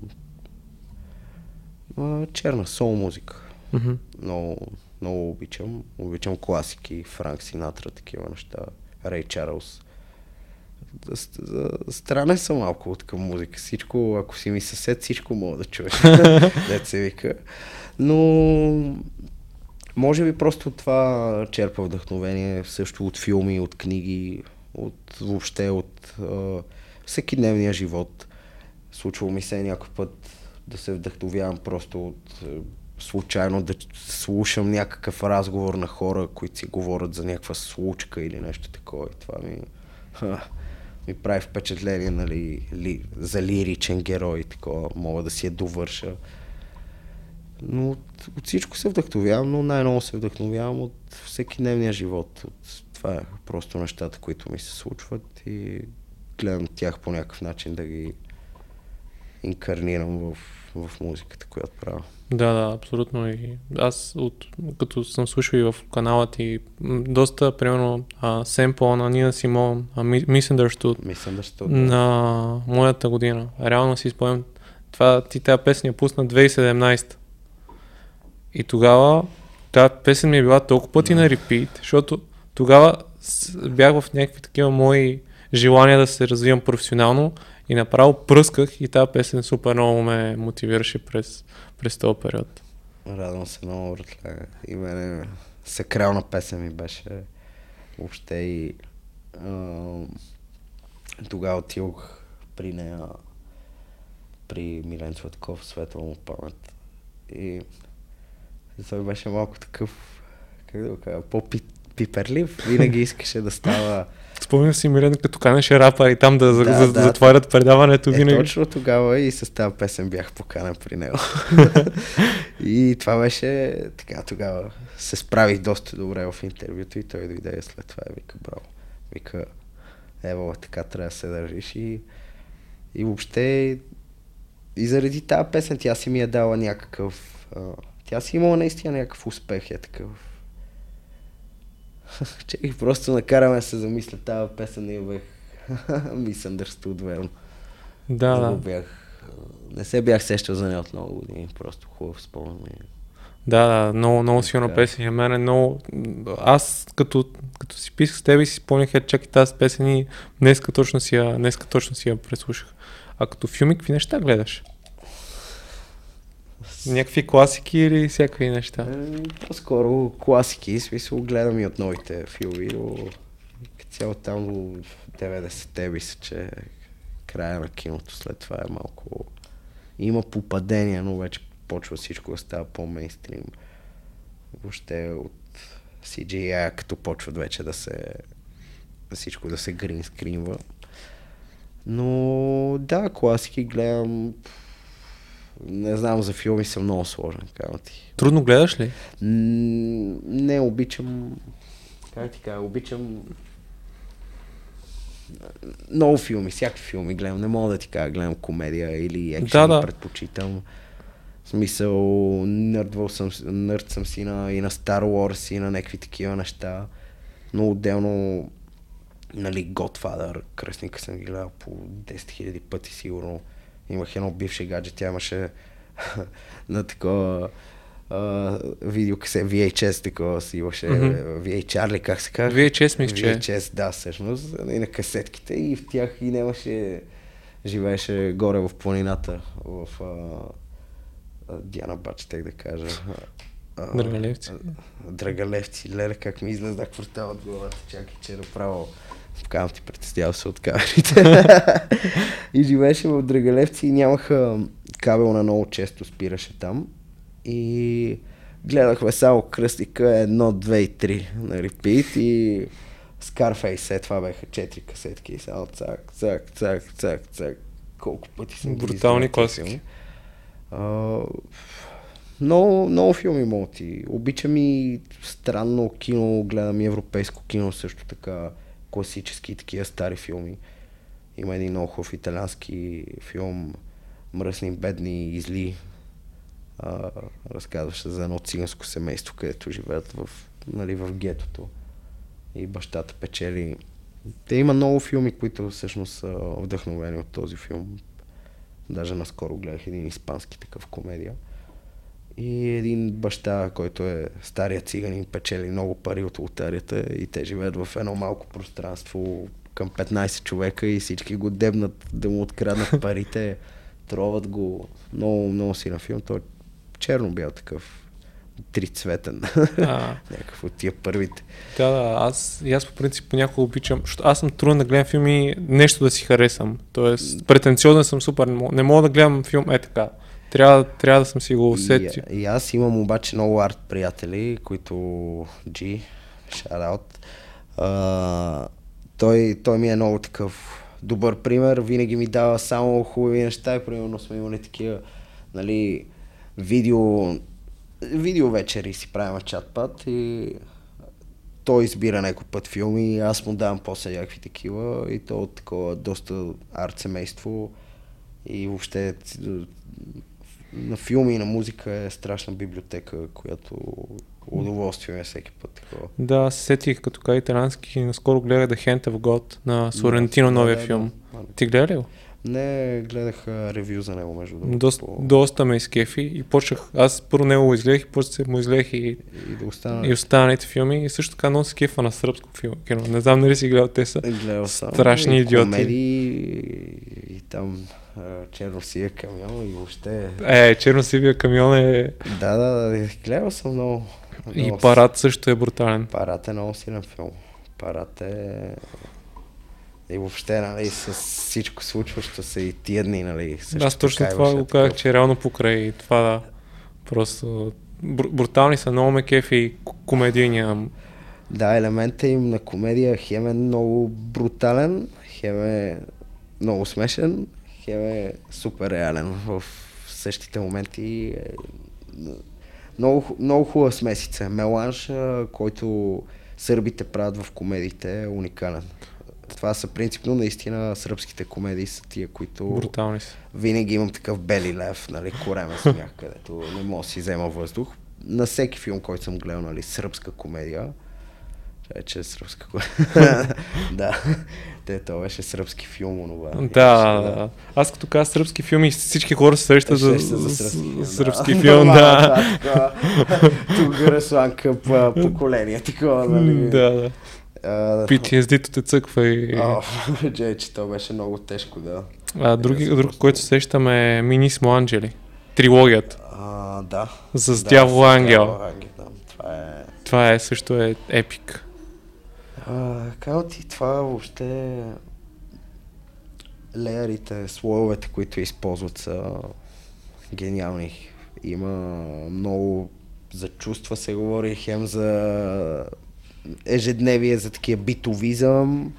Черна сол музика. Mm-hmm. Много, много обичам. Обичам класики, Франк Синатра, такива неща. Рей Чарлз. Странен съм малко от към музика. Всичко, ако си ми съсед, всичко мога да чуеш. Дет се вика. Но може би просто това черпа вдъхновение също от филми, от книги, от въобще от а, всеки дневния живот. Случвало ми се някой път да се вдъхновявам просто от случайно да слушам някакъв разговор на хора, които си говорят за някаква случка или нещо такова. И това ми, ха, ми прави впечатление нали, ли, за лиричен герой. Такова. Мога да си я довърша. Но от, от всичко се вдъхновявам, но най-много се вдъхновявам от всеки дневния живот. От, това е просто нещата, които ми се случват и гледам тях по някакъв начин да ги инкарнирам в, в музиката, която правя. Да, да, абсолютно. И аз, от, като съм слушал и в канала ти, доста, примерно, а, семпл на Нина Симон, а, Misunderstood, Misunderstood на моята година. Реално си спомням, това ти тази песен я пусна 2017. И тогава тази песен ми е била толкова пъти да. на репит, защото тогава бях в някакви такива мои желания да се развивам професионално и направо пръсках и тази песен супер много ме мотивираше през, през този период. Радвам се много, братле. И мене сакрална песен ми беше въобще и а, тогава отидох при нея при Милен Цветков, светла му памет. И той беше малко такъв, как да го кажа, по-пиперлив. Винаги искаше да става Спомням си Милен, като канеше рапа и там да, да, да, да затварят предаването е, винаги. Точно тогава и с тази песен бях поканен при него. и това беше така тогава. Се справих доста добре в интервюто и той дойде след това и вика, браво. Вика, ево, така трябва да се държиш и, и въобще и заради тази песен тя си ми е дала някакъв... А, тя си имала наистина някакъв успех, е такъв Чекай, просто накараме се замисля тази песен и бях Misunderstood, верно. Да, да. Бях, не се бях сещал за нея от много години, просто хубав спомен. Да, да, много, много силна Така. песен. На мен е много... Аз като, като си писах с теб и си спомнях, е, чак и тази песен и днеска точно си я, днеска точно си я преслушах. А като филми, какви неща гледаш? Някакви класики или всякакви неща? Е, По-скоро класики, смисъл гледам и от новите филми, но цяло там до 90-те мисля, че края на киното след това е малко... Има попадения, но вече почва всичко да става по-мейнстрим. Въобще от CGI, като почват вече да се... всичко да се гринскринва. Но да, класики гледам. Не знам, за филми съм много сложен, казвам ти. Трудно гледаш ли? Не, обичам... Как ти кажа, обичам... Много филми, всякакви филми гледам. Не мога да ти кажа, гледам комедия или екшен, Да, да. предпочитам. В смисъл, нърдвал съм, нърд съм си на, и на Star Wars и на някакви такива неща. Но отделно, нали, Godfather, кръстника съм ги гледал по 10 000 пъти сигурно. Имах едно бивше гадже, тя имаше на такова а, видеокасе, VHS такова си имаше, Мгм. VHR ли как се казва? VHS мисля, че е. VHS, да, всъщност, и на касетките и в тях и нямаше, живееше горе в планината, в а, а, Диана Бач, тех да кажа. Драгалевци. Драгалевци, леле, как ми излезна квартал от главата, чакай, че е Вкарам ти представял се от камерите. и живееше в Драгалевци и нямаха кабел на много често спираше там. И гледахме само кръстика едно, две и три на репит и Scarface, е, това бяха четири касетки и само цак, цак, цак, цак, цак. Колко пъти съм Брутални класики. А, много, много филми мога ти. Обичам и странно кино, гледам и европейско кино също така, класически такива стари филми. Има един много хубав италиански филм Мръсни, бедни и зли. А, разказваше за едно циганско семейство, където живеят в, нали, в гетото. И бащата печели. Те има много филми, които всъщност са вдъхновени от този филм. Даже наскоро гледах един испански такъв комедия. И един баща, който е стария циганин, печели много пари от лотарията и те живеят в едно малко пространство към 15 човека и всички го дебнат да му откраднат парите, троват го. Много, много силен филм. Той е черно-бял такъв, трицветен. А, Някакъв от тия първите. да, да, аз, аз по принцип понякога обичам, защото аз съм труден да гледам филми, нещо да си харесам. Тоест, претенциозен съм супер, не мога, не мога да гледам филм е така. Трябва, трябва да съм си го усетил. И, и аз имам обаче много арт приятели, които G, shout out. А, той, той ми е много такъв добър пример, винаги ми дава само хубави неща и примерно сме имали такива, нали, видео, видео вечери си правим чат-пат и той избира някой път филми, аз му давам после някакви такива и то от такова доста арт семейство и въобще на филми и на музика е страшна библиотека, която удоволствие е всеки път такова. Да, се сетих като каза италянски, наскоро гледах The Hand of God на Сорентино, Да, новия да, филм. да. Ти гледа ли го? Не, гледах а, ревю за него между другото. Доста, по- доста ме изкефи и почнах, аз първо него го изгледах и после му изгледах и, И да остана. и останалите филми и също така много се кефа на сръбско филм. кино. Не знам дали си гледал, те са. Гледал страшни и идиоти. Комедии, и там а, черно-сия камион и въобще... Е, черно-сивия камион е Да, да, да, гледал съм много. и много парад също е брутален. Парат е много силен филм. Парат е... И въобще, нали, с всичко случващо се и тия дни, нали, също Аз точно това го казах, че реално покрай това да. Просто бр- брутални са, много ме кефи и комедийния. Да, елемента им на комедия хем е много брутален, хем е много смешен, хем е супер реален в същите моменти. Много, много хубава смесица. Меланж, който сърбите правят в комедиите е уникален. Това са принципно наистина сръбските комедии са тия, които Брутални са. винаги имам такъв бели лев, нали, коремен смях, където не мога да си взема въздух. На всеки филм, който съм гледал, нали, сръбска комедия, Вече е сръбска. да. Те, то беше сръбски филм, онова. Да, да, да. Аз като казах сръбски филми, всички хора се срещат за, сръбски филм. сръбски филм, да. Тук сланка по поколение, такова, нали? Да, да. PTSD-то те цъква и... О, че то беше много тежко, да. А, други, друг, който се сещаме е Минисмо Анджели. Трилогията. А, да. С да, Дявол Ангел. Ангел да. Това е... Това е също е епик. Казвам ти, това въобще леерите, слоевете, които използват са гениални. Има много за чувства се говори, хем за ежедневие, за такива битовизъм,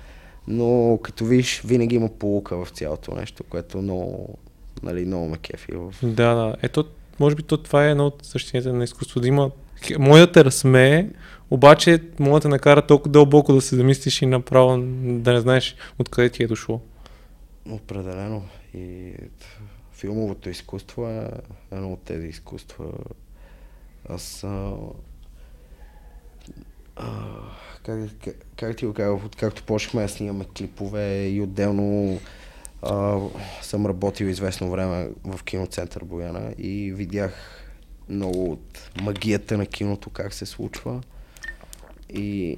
но като виж, винаги има полука в цялото нещо, което много, нали, много ме кефи. В... Да, да. Ето, може би то това е едно от същините на изкуство, да има може да те разсмее, обаче може да те накара толкова дълбоко да се замислиш и направо да не знаеш откъде ти е дошло. Определено. И филмовото изкуство е едно от тези изкуства. Аз а, а, как, как, как ти го кажа, откакто почнахме да снимаме клипове и отделно а, съм работил известно време в киноцентър Бояна и видях много от магията на киното, как се случва. И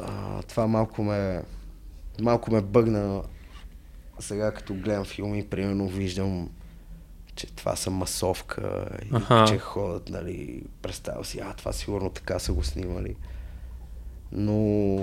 а, това малко ме, малко ме бъгна сега като гледам филми, примерно виждам, че това са масовка и ага. че ходят, нали, представя си, а това сигурно така са го снимали. Но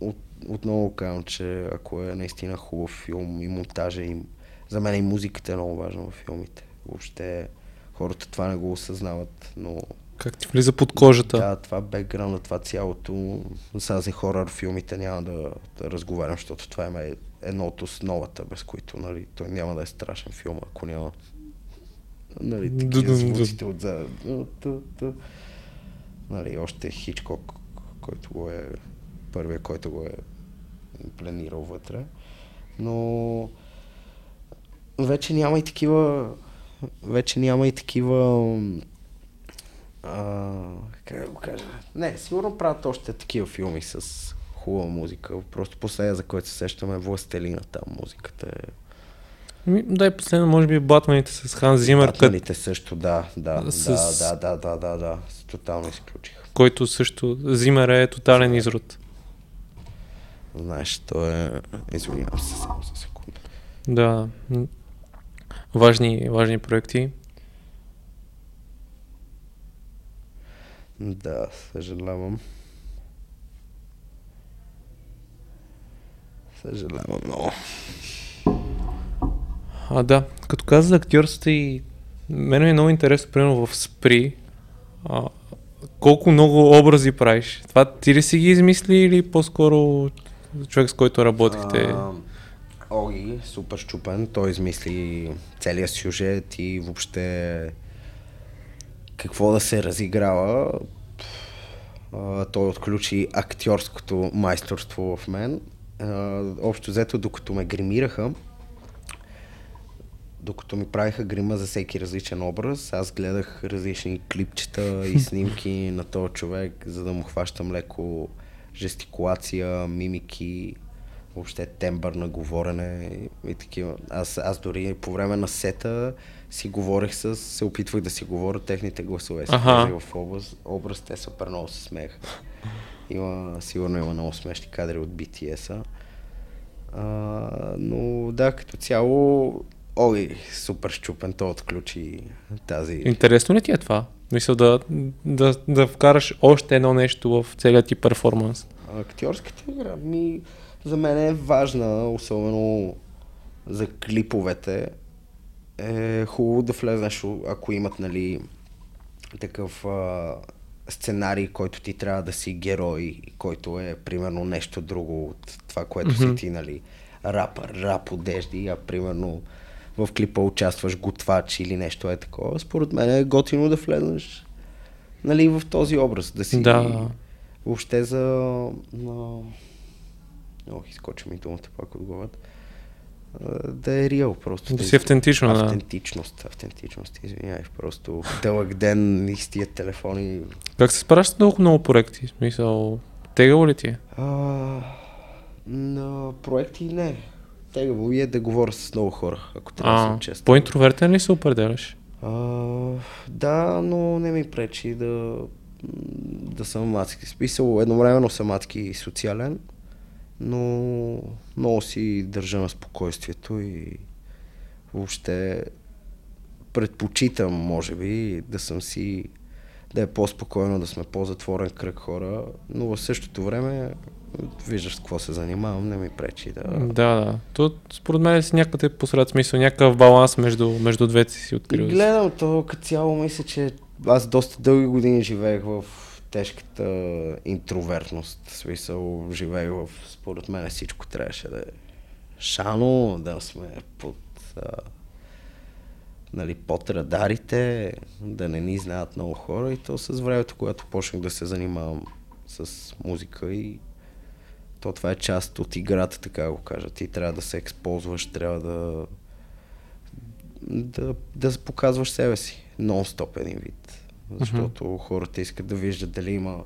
от, отново казвам, че ако е наистина хубав филм и монтажа им, за мен и музиката е много важна в филмите. Въобще хората това не го осъзнават, но... Как ти влиза под кожата? Да, това бекграунда, това цялото. С тези хорър филмите няма да, да разговарям, защото това е едно от основата, без които нали, той няма да е страшен филм, ако няма нали, такива звуците отзад. Нали, още Хичкок, който го е първият, който го е пленирал вътре. Но вече няма и такива вече няма и такива а, как да го кажа? Не, сигурно правят още такива филми с хубава музика. Просто последния, за който се сещаме, Властелина там музиката е... Да, и последно, може би, Батманите с Хан Зимер. Батманите кът... също, да, да, с... да, да, да, да, да, да, тотално изключих. Който също, Зимер е тотален изрод. Знаеш, то е... Извинявам се само за секунда. Да, важни, важни проекти. Да, съжалявам. Съжалявам много. А, да, като каза за актьорството и мен е много интересно, примерно в Спри, а, колко много образи правиш? Това ти ли си ги измисли или по-скоро човек с който работихте? А, Оги, супер щупен, той измисли целият сюжет и въобще какво да се разиграва. той отключи актьорското майсторство в мен. общо взето, докато ме гримираха, докато ми правиха грима за всеки различен образ, аз гледах различни клипчета и снимки на този човек, за да му хващам леко жестикулация, мимики, въобще тембър на говорене и, и такива. Аз, аз дори по време на сета си говорех с, се опитвах да си говоря техните гласове. Ага. в образ, образ, те супер много се смеха. Има, сигурно има много смешни кадри от BTS-а. А, но да, като цяло, ой, супер щупен, то отключи тази... Интересно ли ти е това? Мисля да, да, да вкараш още едно нещо в целият ти перформанс. Актьорската игра, ми за мен е важна, особено за клиповете. Е хубаво да влезеш, ако имат, нали, такъв а, сценарий, който ти трябва да си герой, който е примерно нещо друго от това, което mm-hmm. си ти, нали, рапър, рап одежди, а примерно в клипа участваш готвач или нещо е такова. Според мен е готино да влезеш нали, в този образ, да си да. въобще за... Ох, изкочи ми думата пак от главата. Да е реал просто. Да си автентично, да. Автентичност, автентичност, извинявай, просто дълъг ден и с тия телефони. Как се справяш с толкова много проекти? Смисъл, тегаво ли ти е? А, на проекти не. Тегаво и е да говоря с много хора, ако трябва да съм честен. по-интровертен ли се определяш? А, да, но не ми пречи да, да съм адски. Списал едновременно съм адски и социален, но много си държа на спокойствието и въобще предпочитам, може би, да съм си да е по-спокойно, да сме по-затворен кръг хора, но в същото време виждаш с какво се занимавам, не ми пречи да... Да, да. То според мен си някъде посред смисъл, някакъв баланс между, между двете си открил. гледам то като цяло, мисля, че аз доста дълги години живеех в тежката интровертност. Смисъл, живеех в, според мен, всичко трябваше да е шано, да сме под, а, нали, под радарите, да не ни знаят много хора и то с времето, когато почнах да се занимавам с музика и то това е част от играта, така го кажа. Ти трябва да се ексползваш, трябва да да, да показваш себе си. Нон-стоп един вид. Защото mm-hmm. хората искат да виждат дали има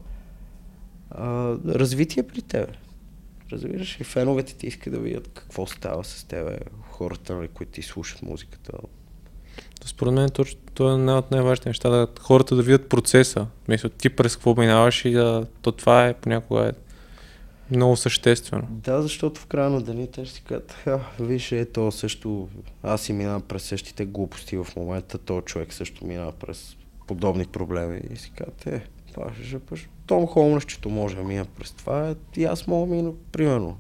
а, развитие при тебе. Разбираш, и феновете ти искат да видят какво става с тебе, хората, нали, които ти слушат музиката. Според мен точно това е една от най-важните неща, да хората да видят процеса. Мисля, ти през какво минаваш и да, то това е понякога е много съществено. Да, защото в края на деня те ще си кажат, «Ха, виж, ето също, аз си минавам през същите глупости в момента, то човек също минава през подобни проблеми и си казват, е, това ще жъпаш. Том чето може да мина през това, е, и аз мога да мина, примерно.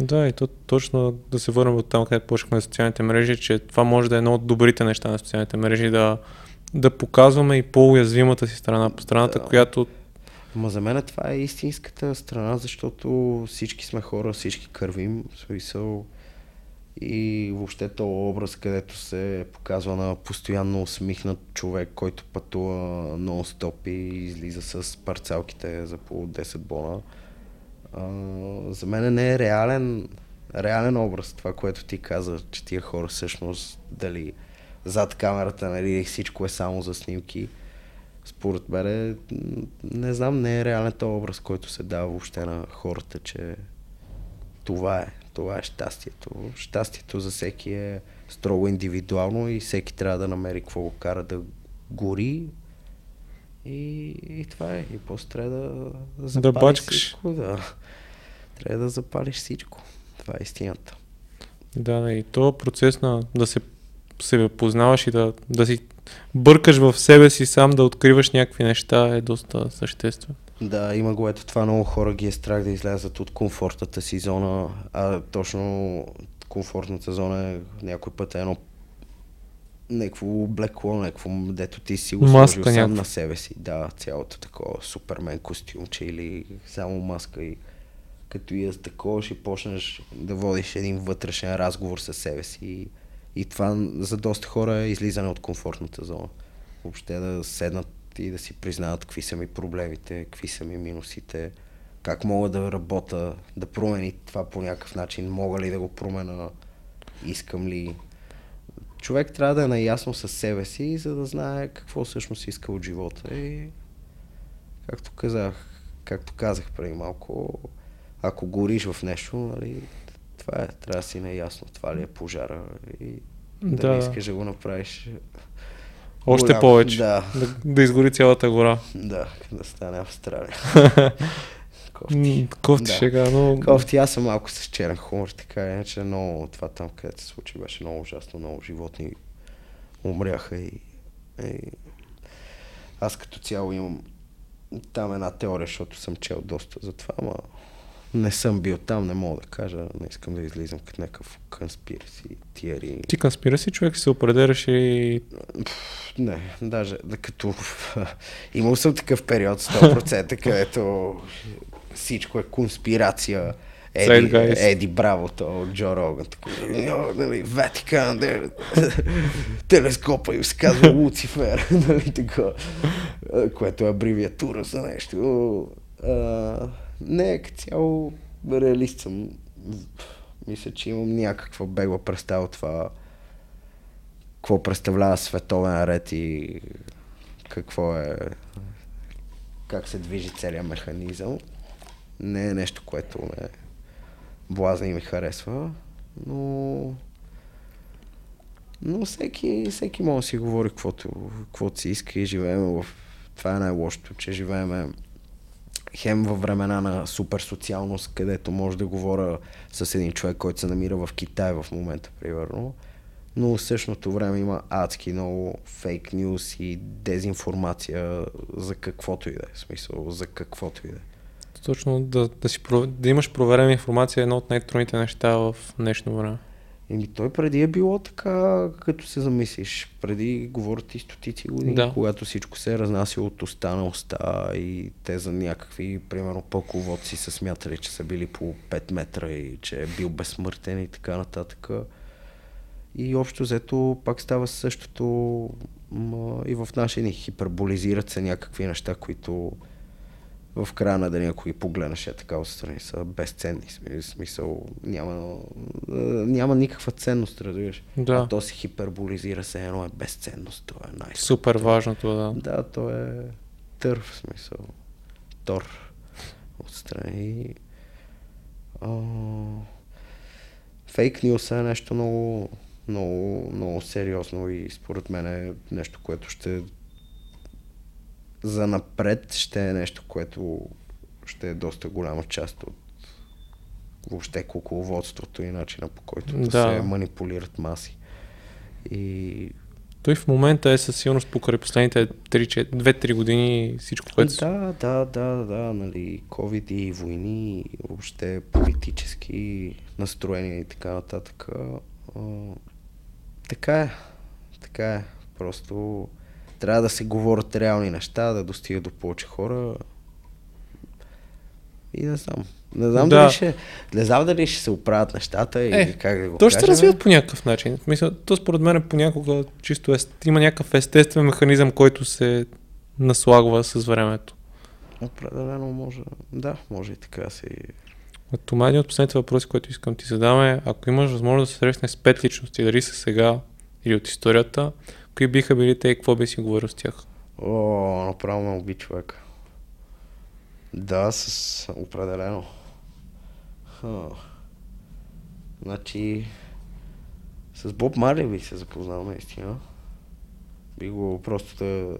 Да, и то точно да се върнем от там, където почнахме на социалните мрежи, че това може да е едно от добрите неща на социалните мрежи, да, да показваме и по-уязвимата си страна по страната, Да. която Ма за мен това е истинската страна, защото всички сме хора, всички кървим, смисъл. И въобще то образ, където се показва на постоянно усмихнат човек, който пътува нон-стоп и излиза с парцалките за по 10 бона. А, за мен не е реален, реален образ това, което ти каза, че тия хора всъщност дали зад камерата, нали, всичко е само за снимки. Според мен, не знам, не е реален този образ, който се дава въобще на хората, че това е, това е щастието. Щастието за всеки е строго индивидуално и всеки трябва да намери какво го кара да гори. И, и това е. И после трябва да, да запалиш бачкаш. всичко. Да. Трябва да запалиш всичко. Това е истината. да, да, и то процес на да се себе познаваш и да, да си бъркаш в себе си сам, да откриваш някакви неща е доста съществено. Да, има го ето това много хора ги е страх да излязат от комфортната си зона, а точно комфортната зона е някой път е едно някакво облекло, някакво, дето ти си го Маска сложил сам на себе си. Да, цялото такова супермен костюмче или само маска и като я такова ще почнеш да водиш един вътрешен разговор със себе си и, и това за доста хора е излизане от комфортната зона. Въобще да седнат и да си признаят какви са ми проблемите, какви са ми минусите, как мога да работя, да промени това по някакъв начин, мога ли да го променя, искам ли. Човек трябва да е наясно със себе си, за да знае какво всъщност иска от живота. И както казах, както казах преди малко, ако гориш в нещо, нали, това е, трябва да си наясно, това ли е пожара и да, Да. не искаш да го направиш. Още голям. повече. Да, Да, да изгори цялата гора. да, да стане Австралия. Кофти. Кофти Да. шега, но... Кофти, аз съм малко с черен хумор, така иначе много това там, където се случи, беше много ужасно, много животни умряха и, и аз като цяло имам там една теория, защото съм чел доста за това, ама не съм бил там, не мога да кажа, не искам да излизам като някакъв конспираси тиери. Ти конспираси човек се определяш и... Не, даже да като... Имал съм такъв период 100%, където всичко е конспирация. Еди. Еди Браво, то от Джо Роган. Така, «Йо, нали, Ватикан, телескопа им се казва Луцифер, нали така, което е абревиатура за нещо. Не, като цяло реалист съм. Мисля, че имам някаква бегла представа от това какво представлява световен ред и какво е как се движи целият механизъм. Не е нещо, което ме блазни и ми харесва, но но всеки, всеки може да си говори каквото, каквото си иска и живеем в... Това е най-лошото, че живеем хем във времена на супер социалност, където може да говоря с един човек, който се намира в Китай в момента, примерно. Но в същото време има адски много фейк нюс и дезинформация за каквото и да е. Смисъл, за каквото и да е. Точно да, да, си, да имаш проверена информация е едно от най-трудните неща в днешно време. Еми той преди е било така, като се замислиш. Преди говорят и стотици години, да. когато всичко се е разнасило от уста на уста и те за някакви, примерно, пълководци са смятали, че са били по 5 метра и че е бил безсмъртен и така нататък. И общо взето пак става същото и в наши ни хиперболизират се някакви неща, които в края на деня, ако ги погледнеш е така отстрани, са безценни. Смисъл, няма, няма никаква ценност, разбираш. Да. А то се хиперболизира се едно е безценност. Това е най Супер важното, да. Да, то е тър, в смисъл. Тор отстрани. Фейк нюс е нещо много, много, много сериозно и според мен е нещо, което ще за напред ще е нещо, което ще е доста голяма част от въобще кукловодството и начина по който да. се манипулират маси. И той в момента е със сигурност покрай последните 2-3 години всичко, което... Да, да, да, да, нали, COVID и войни, въобще политически настроения и така нататък. А, така е, така е. Просто трябва да се говорят реални неща, да достига до повече хора. И не знам. Не знам, да. дали, ще, не знам дали ще се оправят нещата и е, как да го То ще се развият по някакъв начин. Мисля, то според мен понякога чисто е, има някакъв естествен механизъм, който се наслагва с времето. Определено може. Да, може и така си. Това е един от последните въпроси, които искам ти задам е, ако имаш възможност да се срещнеш с пет личности, дали са сега или от историята, Кои биха били те и какво би си говорил с тях? О, направо ме уби човек. Да, с определено. Ха. Значи, с Боб Марли бих се запознал наистина. Би го просто да...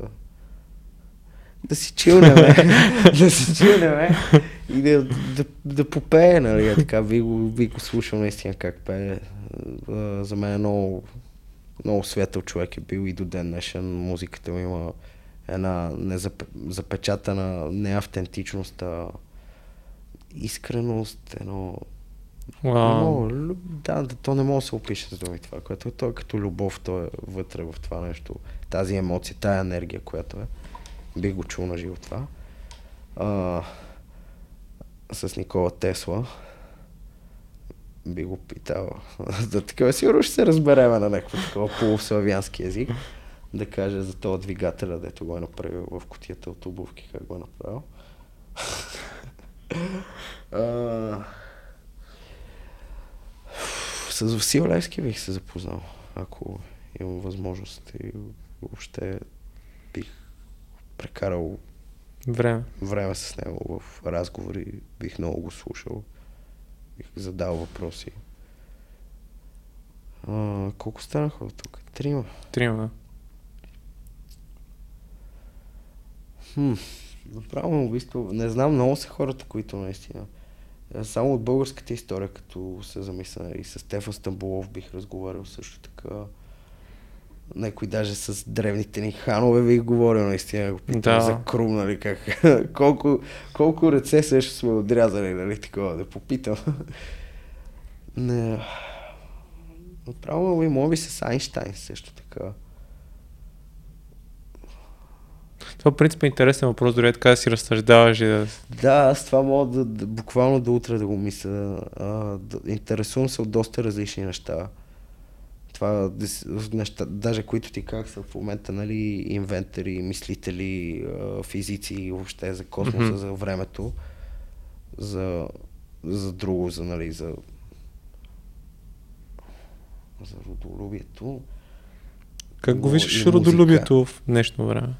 Да си чилнеме. да си чилнеме. И да, да, да попее, нали, така. Би го, би го слушал наистина как пее. За мен е много много светъл човек е бил и до ден днешен. Музиката му има една незапечатана неавтентичност, а искреност, едно... Wow. Не да, да, то не може да се опише с думи това, което е, то е като любов, то е вътре в това нещо, тази емоция, тая енергия, която е. Бих го чул на живо това. А, с Никола Тесла, би го питал. За такова сигурно ще се разбереме на някакво такова полуславянски език. Да каже за този двигателя, дето го е направил в котията от обувки, как го е направил. с Васил Левски бих се запознал, ако имам възможност и въобще бих прекарал време. време с него в разговори, бих много го слушал бих задал въпроси. А, колко станаха от тук? Трима. Трима, да. Хм, направо убийство. Не знам, много са хората, които наистина. Само от българската история, като се замисля, и с Стефан Стамбулов бих разговарял също така. Някой даже с древните ни ханове ви говорил, наистина го питам да. за крум, нали, как, колко, колко ръце също сме отрязали, нали, такова, да попитам. Не. Направо ви моби с Айнштайн също така. Това в принцип е интересен въпрос, дори така да си разсъждаваш и да... Да, аз това мога да, да, буквално до утре да го мисля. А, да, интересувам се от доста различни неща това неща, даже които ти как са в момента, нали, инвентори, мислители, физици, въобще за космоса, mm-hmm. за времето, за, за друго, за, нали, за за родолюбието. Как го виждаш родолюбието в днешно време?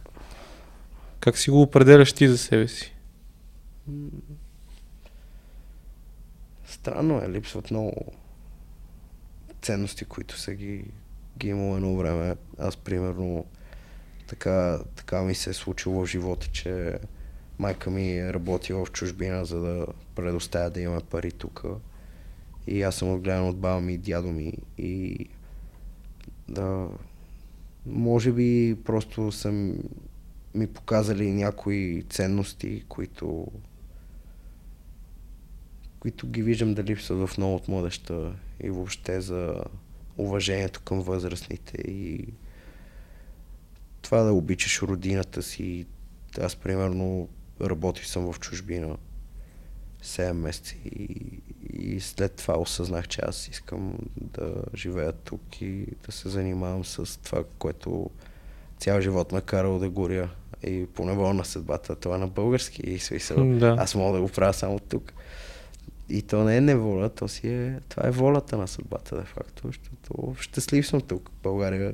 Как си го определяш ти за себе си? Странно е, липсват много ценности, които са ги, ги имало едно време. Аз, примерно, така, така ми се е случило в живота, че майка ми е работила в чужбина, за да предоставя да имаме пари тук. И аз съм отгледан от баба ми и дядо ми. И да, може би просто съм ми показали някои ценности, които които ги виждам да липсват в много от младеща и въобще за уважението към възрастните и това да обичаш родината си. Аз, примерно, работих съм в чужбина 7 месеца и, и след това осъзнах, че аз искам да живея тук и да се занимавам с това, което цял живот ме е карал да горя и по на съдбата. Това на български и смисъл. Да. Аз мога да го правя само тук. И то не е неволя, то си е, това е волята на съдбата, де факто, защото щастлив съм тук. България е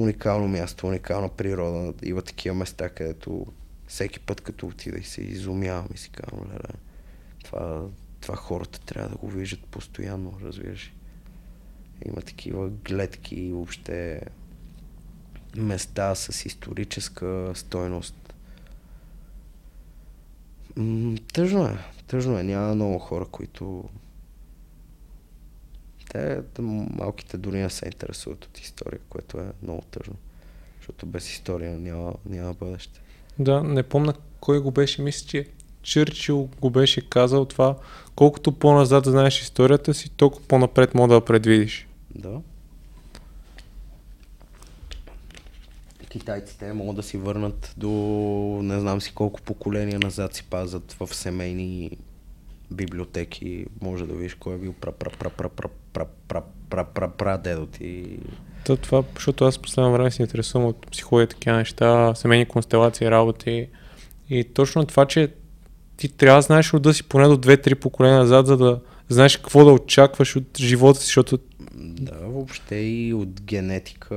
уникално място, уникална природа. Има такива места, където всеки път като отида и се изумявам и си казвам, това, това хората трябва да го виждат постоянно, разбираш. Има такива гледки и въобще места с историческа стойност. М, тъжно е, тъжно е. Няма много хора, които... Те, те малките дори не се интересуват от история, което е много тъжно. Защото без история няма, няма бъдеще. Да, не помня кой го беше, мисля, че Чърчил го беше казал това, колкото по-назад знаеш историята си, толкова по-напред мога да предвидиш. Да. Китайците могат да си върнат до не знам си колко поколения назад си пазят в семейни библиотеки. Може да видиш кой е бил пра пра пра пра пра пра пра пра пра пра дедо ти. Та, това, защото аз последно време се интересувам от психология, такива неща, семейни констелации, работи. И точно това, че ти трябва да знаеш рода си поне до 2-3 поколения назад, за да знаеш какво да очакваш от живота си, защото Да, въобще и от генетика,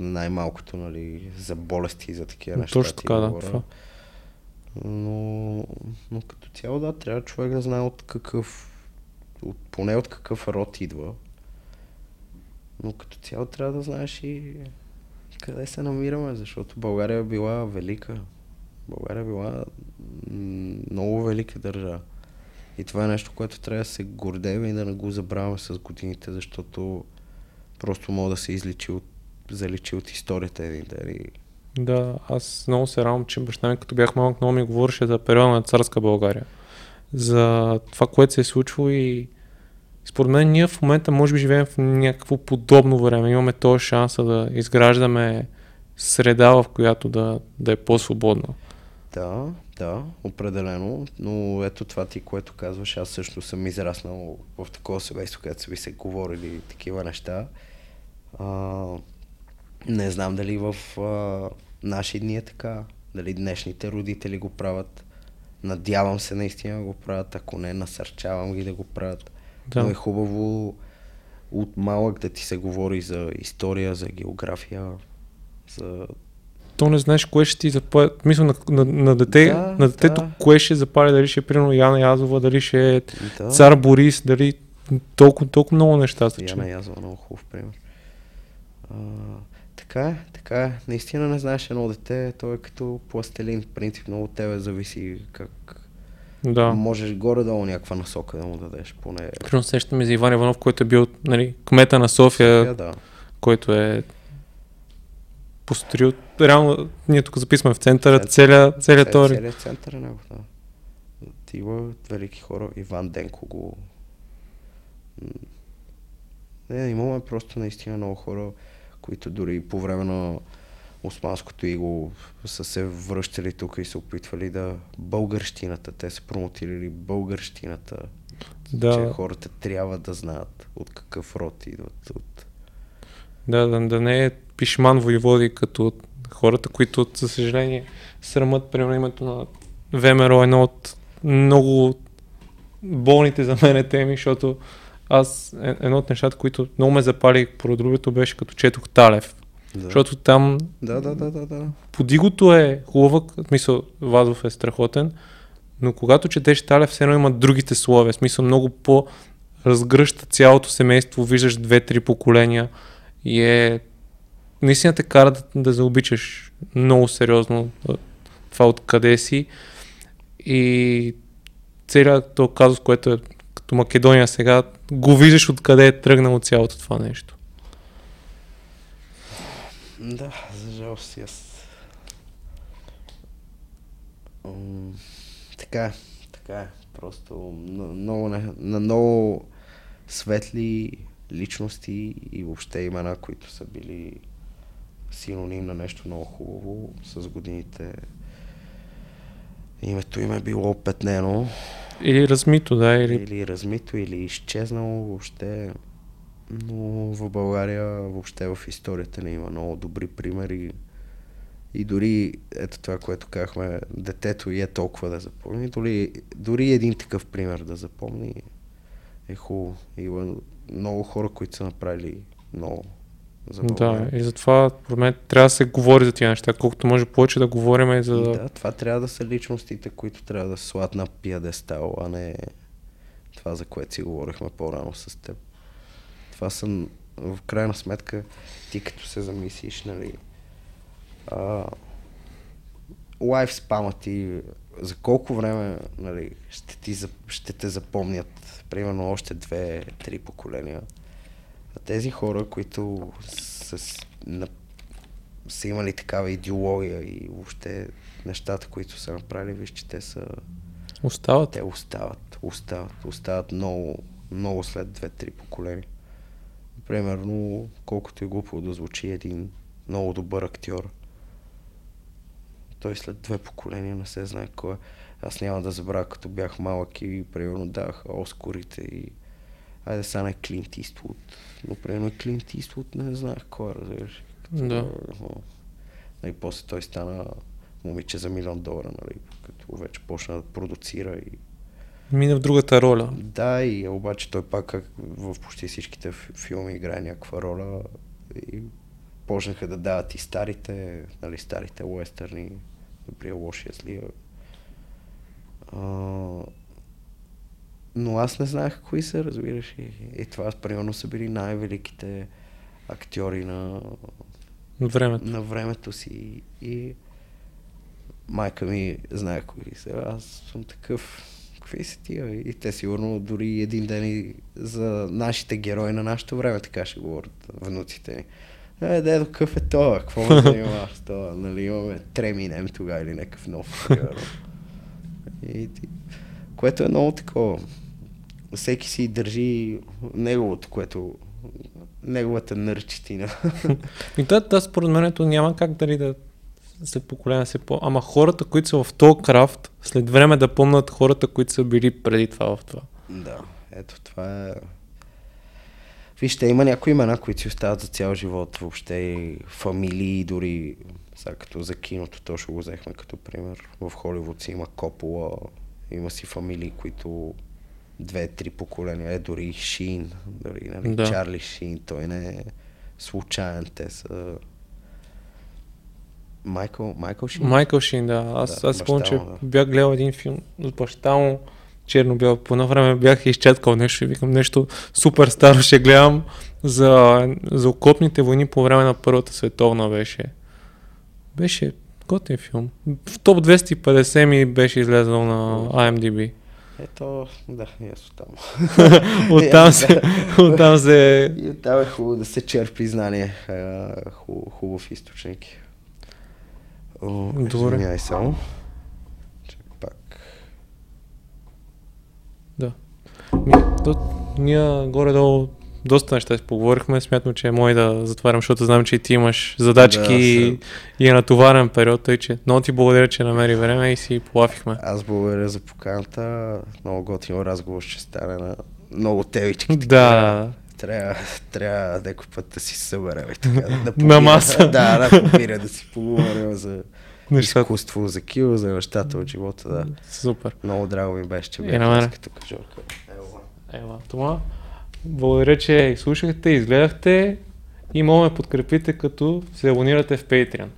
най-малкото, нали, за болести и за такива неща. точно така, да. Това. Но, но като цяло да, трябва човек да знае от какъв, от, поне от какъв род идва. Но като цяло трябва да знаеш и къде се намираме, защото България била велика. България била много велика държава. И това е нещо, което трябва да се гордеем и да не го забравяме с годините, защото просто мога да се изличи от, заличи от историята един ден. Да, аз много се радвам, че баща ми, като бях малък, много ми говореше за периода на царска България. За това, което се е случило и според мен ние в момента може би живеем в някакво подобно време. Имаме този шанса да изграждаме среда, в която да, да е по-свободна. Да, да, определено, но ето това ти, което казваш, аз също съм израснал в такова семейство, където са ви се говорили такива неща. А, не знам дали в а, наши дни е така, дали днешните родители го правят. Надявам се наистина го правят, ако не, насърчавам ги да го правят. Да. Но е хубаво от малък да ти се говори за история, за география, за То не знаеш кое ще ти запали. Мисля, на, на, на, дете, Да, на детето, да. кое ще запали, дали ще е примерно Яна Язова, дали ще е да. цар Борис, дали толкова, толкова много неща се Яна Язова, много хубав пример. А, така е, така е. Наистина не знаеш едно дете, то е като пластелин. В принцип много от тебе зависи как Да. можеш горе-долу някаква насока да му дадеш, поне. Примерно сещаме за Иван Иванов, който е бил нали, кмета на София, София, да. който е построил. Реално, ние тук записваме в центъра, Център. целият, целият Цел- тори. Целият център е него, да. Ти има велики хора. Иван Денко го... Не, имаме просто наистина много хора, които дори по време на османското иго са се връщали тук и се опитвали да българщината. Те са промотирали българщината. Да. Че хората трябва да знаят от какъв род идват. От... Да, да, да не е пишман воеводи като хората, които, за съжаление, срамат, примерно, името на ВМРО, едно от много болните за мен теми, защото аз е- едно от нещата, които много ме запали по другото беше като четох Талев. Да. Защото там да, да, да, да, да. подигото е хубава, в смисъл Вазов е страхотен, но когато четеш Талев, все едно има другите слове, в смисъл много по разгръща цялото семейство, виждаш две-три поколения и е наистина те кара да, да заобичаш много сериозно това откъде си и целият този казус, което е като Македония сега, го виждаш откъде е тръгнало цялото това нещо. Да, за жалост аз. Така е, така е. Просто много, на много светли личности и въобще имена, които са били синоним на нещо много хубаво с годините. Името им е било петнено Или размито, да, или... или размито, или изчезнало въобще. Но в България въобще в историята не има много добри примери. И дори, ето това, което казахме, детето и е толкова да запомни, дори, дори един такъв пример да запомни е хубаво. Има много хора, които са направили много за Да, България. и затова, според мен, трябва да се говори за тия неща. Колкото може повече да говорим и за... Да, това трябва да са личностите, които трябва да се слагат на пиадестал, а не това, за което си говорихме по-рано с теб. Това са, в крайна сметка, ти като се замислиш, нали, а, лайф спама ти, за колко време, нали, ще, ти, ще те запомнят, примерно още две, три поколения. А тези хора, които са, на, са имали такава идеология и въобще нещата, които са направили, виж, че те са, Остават. те остават, остават, остават много, много след две-три поколения. Примерно, колкото и глупо да звучи един много добър актьор, той след две поколения не се знае кой е. Аз няма да забравя, като бях малък и примерно давах Оскорите и айде сега не Клинт Иствуд. Но примерно Клинт Иствуд не знаех кой е, разбираш. Да. И после той стана момиче за милион долара, нали, като вече почна да продуцира и Мина в другата роля. да, и обаче той пак как в почти всичките филми играе някаква роля и почнаха да дават и старите, нали, старите уестърни, добрия, лошия, злия. А, но аз не знаех кои са, разбираш. И, и това, примерно, са били най-великите актьори на, Времето. на времето си. И майка ми знае кои са. Аз съм такъв. Какви са тия? И те сигурно дори един ден и за нашите герои на нашето време така ще говорят внуците ни. Е, дедо, какъв е това? Какво ме занимава с това? Нали, имаме Треминем тогава или някакъв нов. И. Което е много такова. Всеки си държи неговото, което неговата нърчетина. И да, да, според мен няма как дали да след поколения се по... Ама хората, които са в този крафт, след време да помнат хората, които са били преди това в това. Да, ето това е... Вижте, има някои имена, които си остават за цял живот, въобще фамилии, дори сега като за киното, то ще го взехме като пример. В Холивуд си има Копола, има си фамилии, които две-три поколения, е дори Шин, дори нали, Да. Чарли Шин, той не е случайен, те са... Майкъл, Майкъл Шин? Майкъл Шин, да. Аз, Да, аз спомням, че да. бях гледал един филм с баща му, черно-бял. По едно време бях изчеткал нещо и викам нещо супер старо ще гледам за, за окопните войни по време на Първата световна беше. Беше готин филм. В топ 250 ми беше излезъл на IMDb. Ето, да, и аз оттам. Оттам се, оттам се И оттам е хубаво да се черпи знание. Хубав, хубав източник. О, Добре. Извинявай само. Чак пак. Ми, то, ние горе-долу доста неща си поговорихме. Смятам, че е мой да затварям, защото знам, че и ти имаш задачки Да, и, и е натоварен период, тъй че много ти благодаря, че намери време и си полафихме. Аз благодаря за поканата. Много готин разговор ще стане на много темички. Да, Трябва, трябва някой път да си съберем и така. Да, да На попира- маса. Да, да попира, да си поговорим за нещата. изкуство, за кил, за нещата от живота. Да. Супер. Много драго ми беше, че бях на като кажорка. Ево. Ева, това. Благодаря, че изслушахте, изгледахте и може да ме подкрепите като се абонирате в Patreon.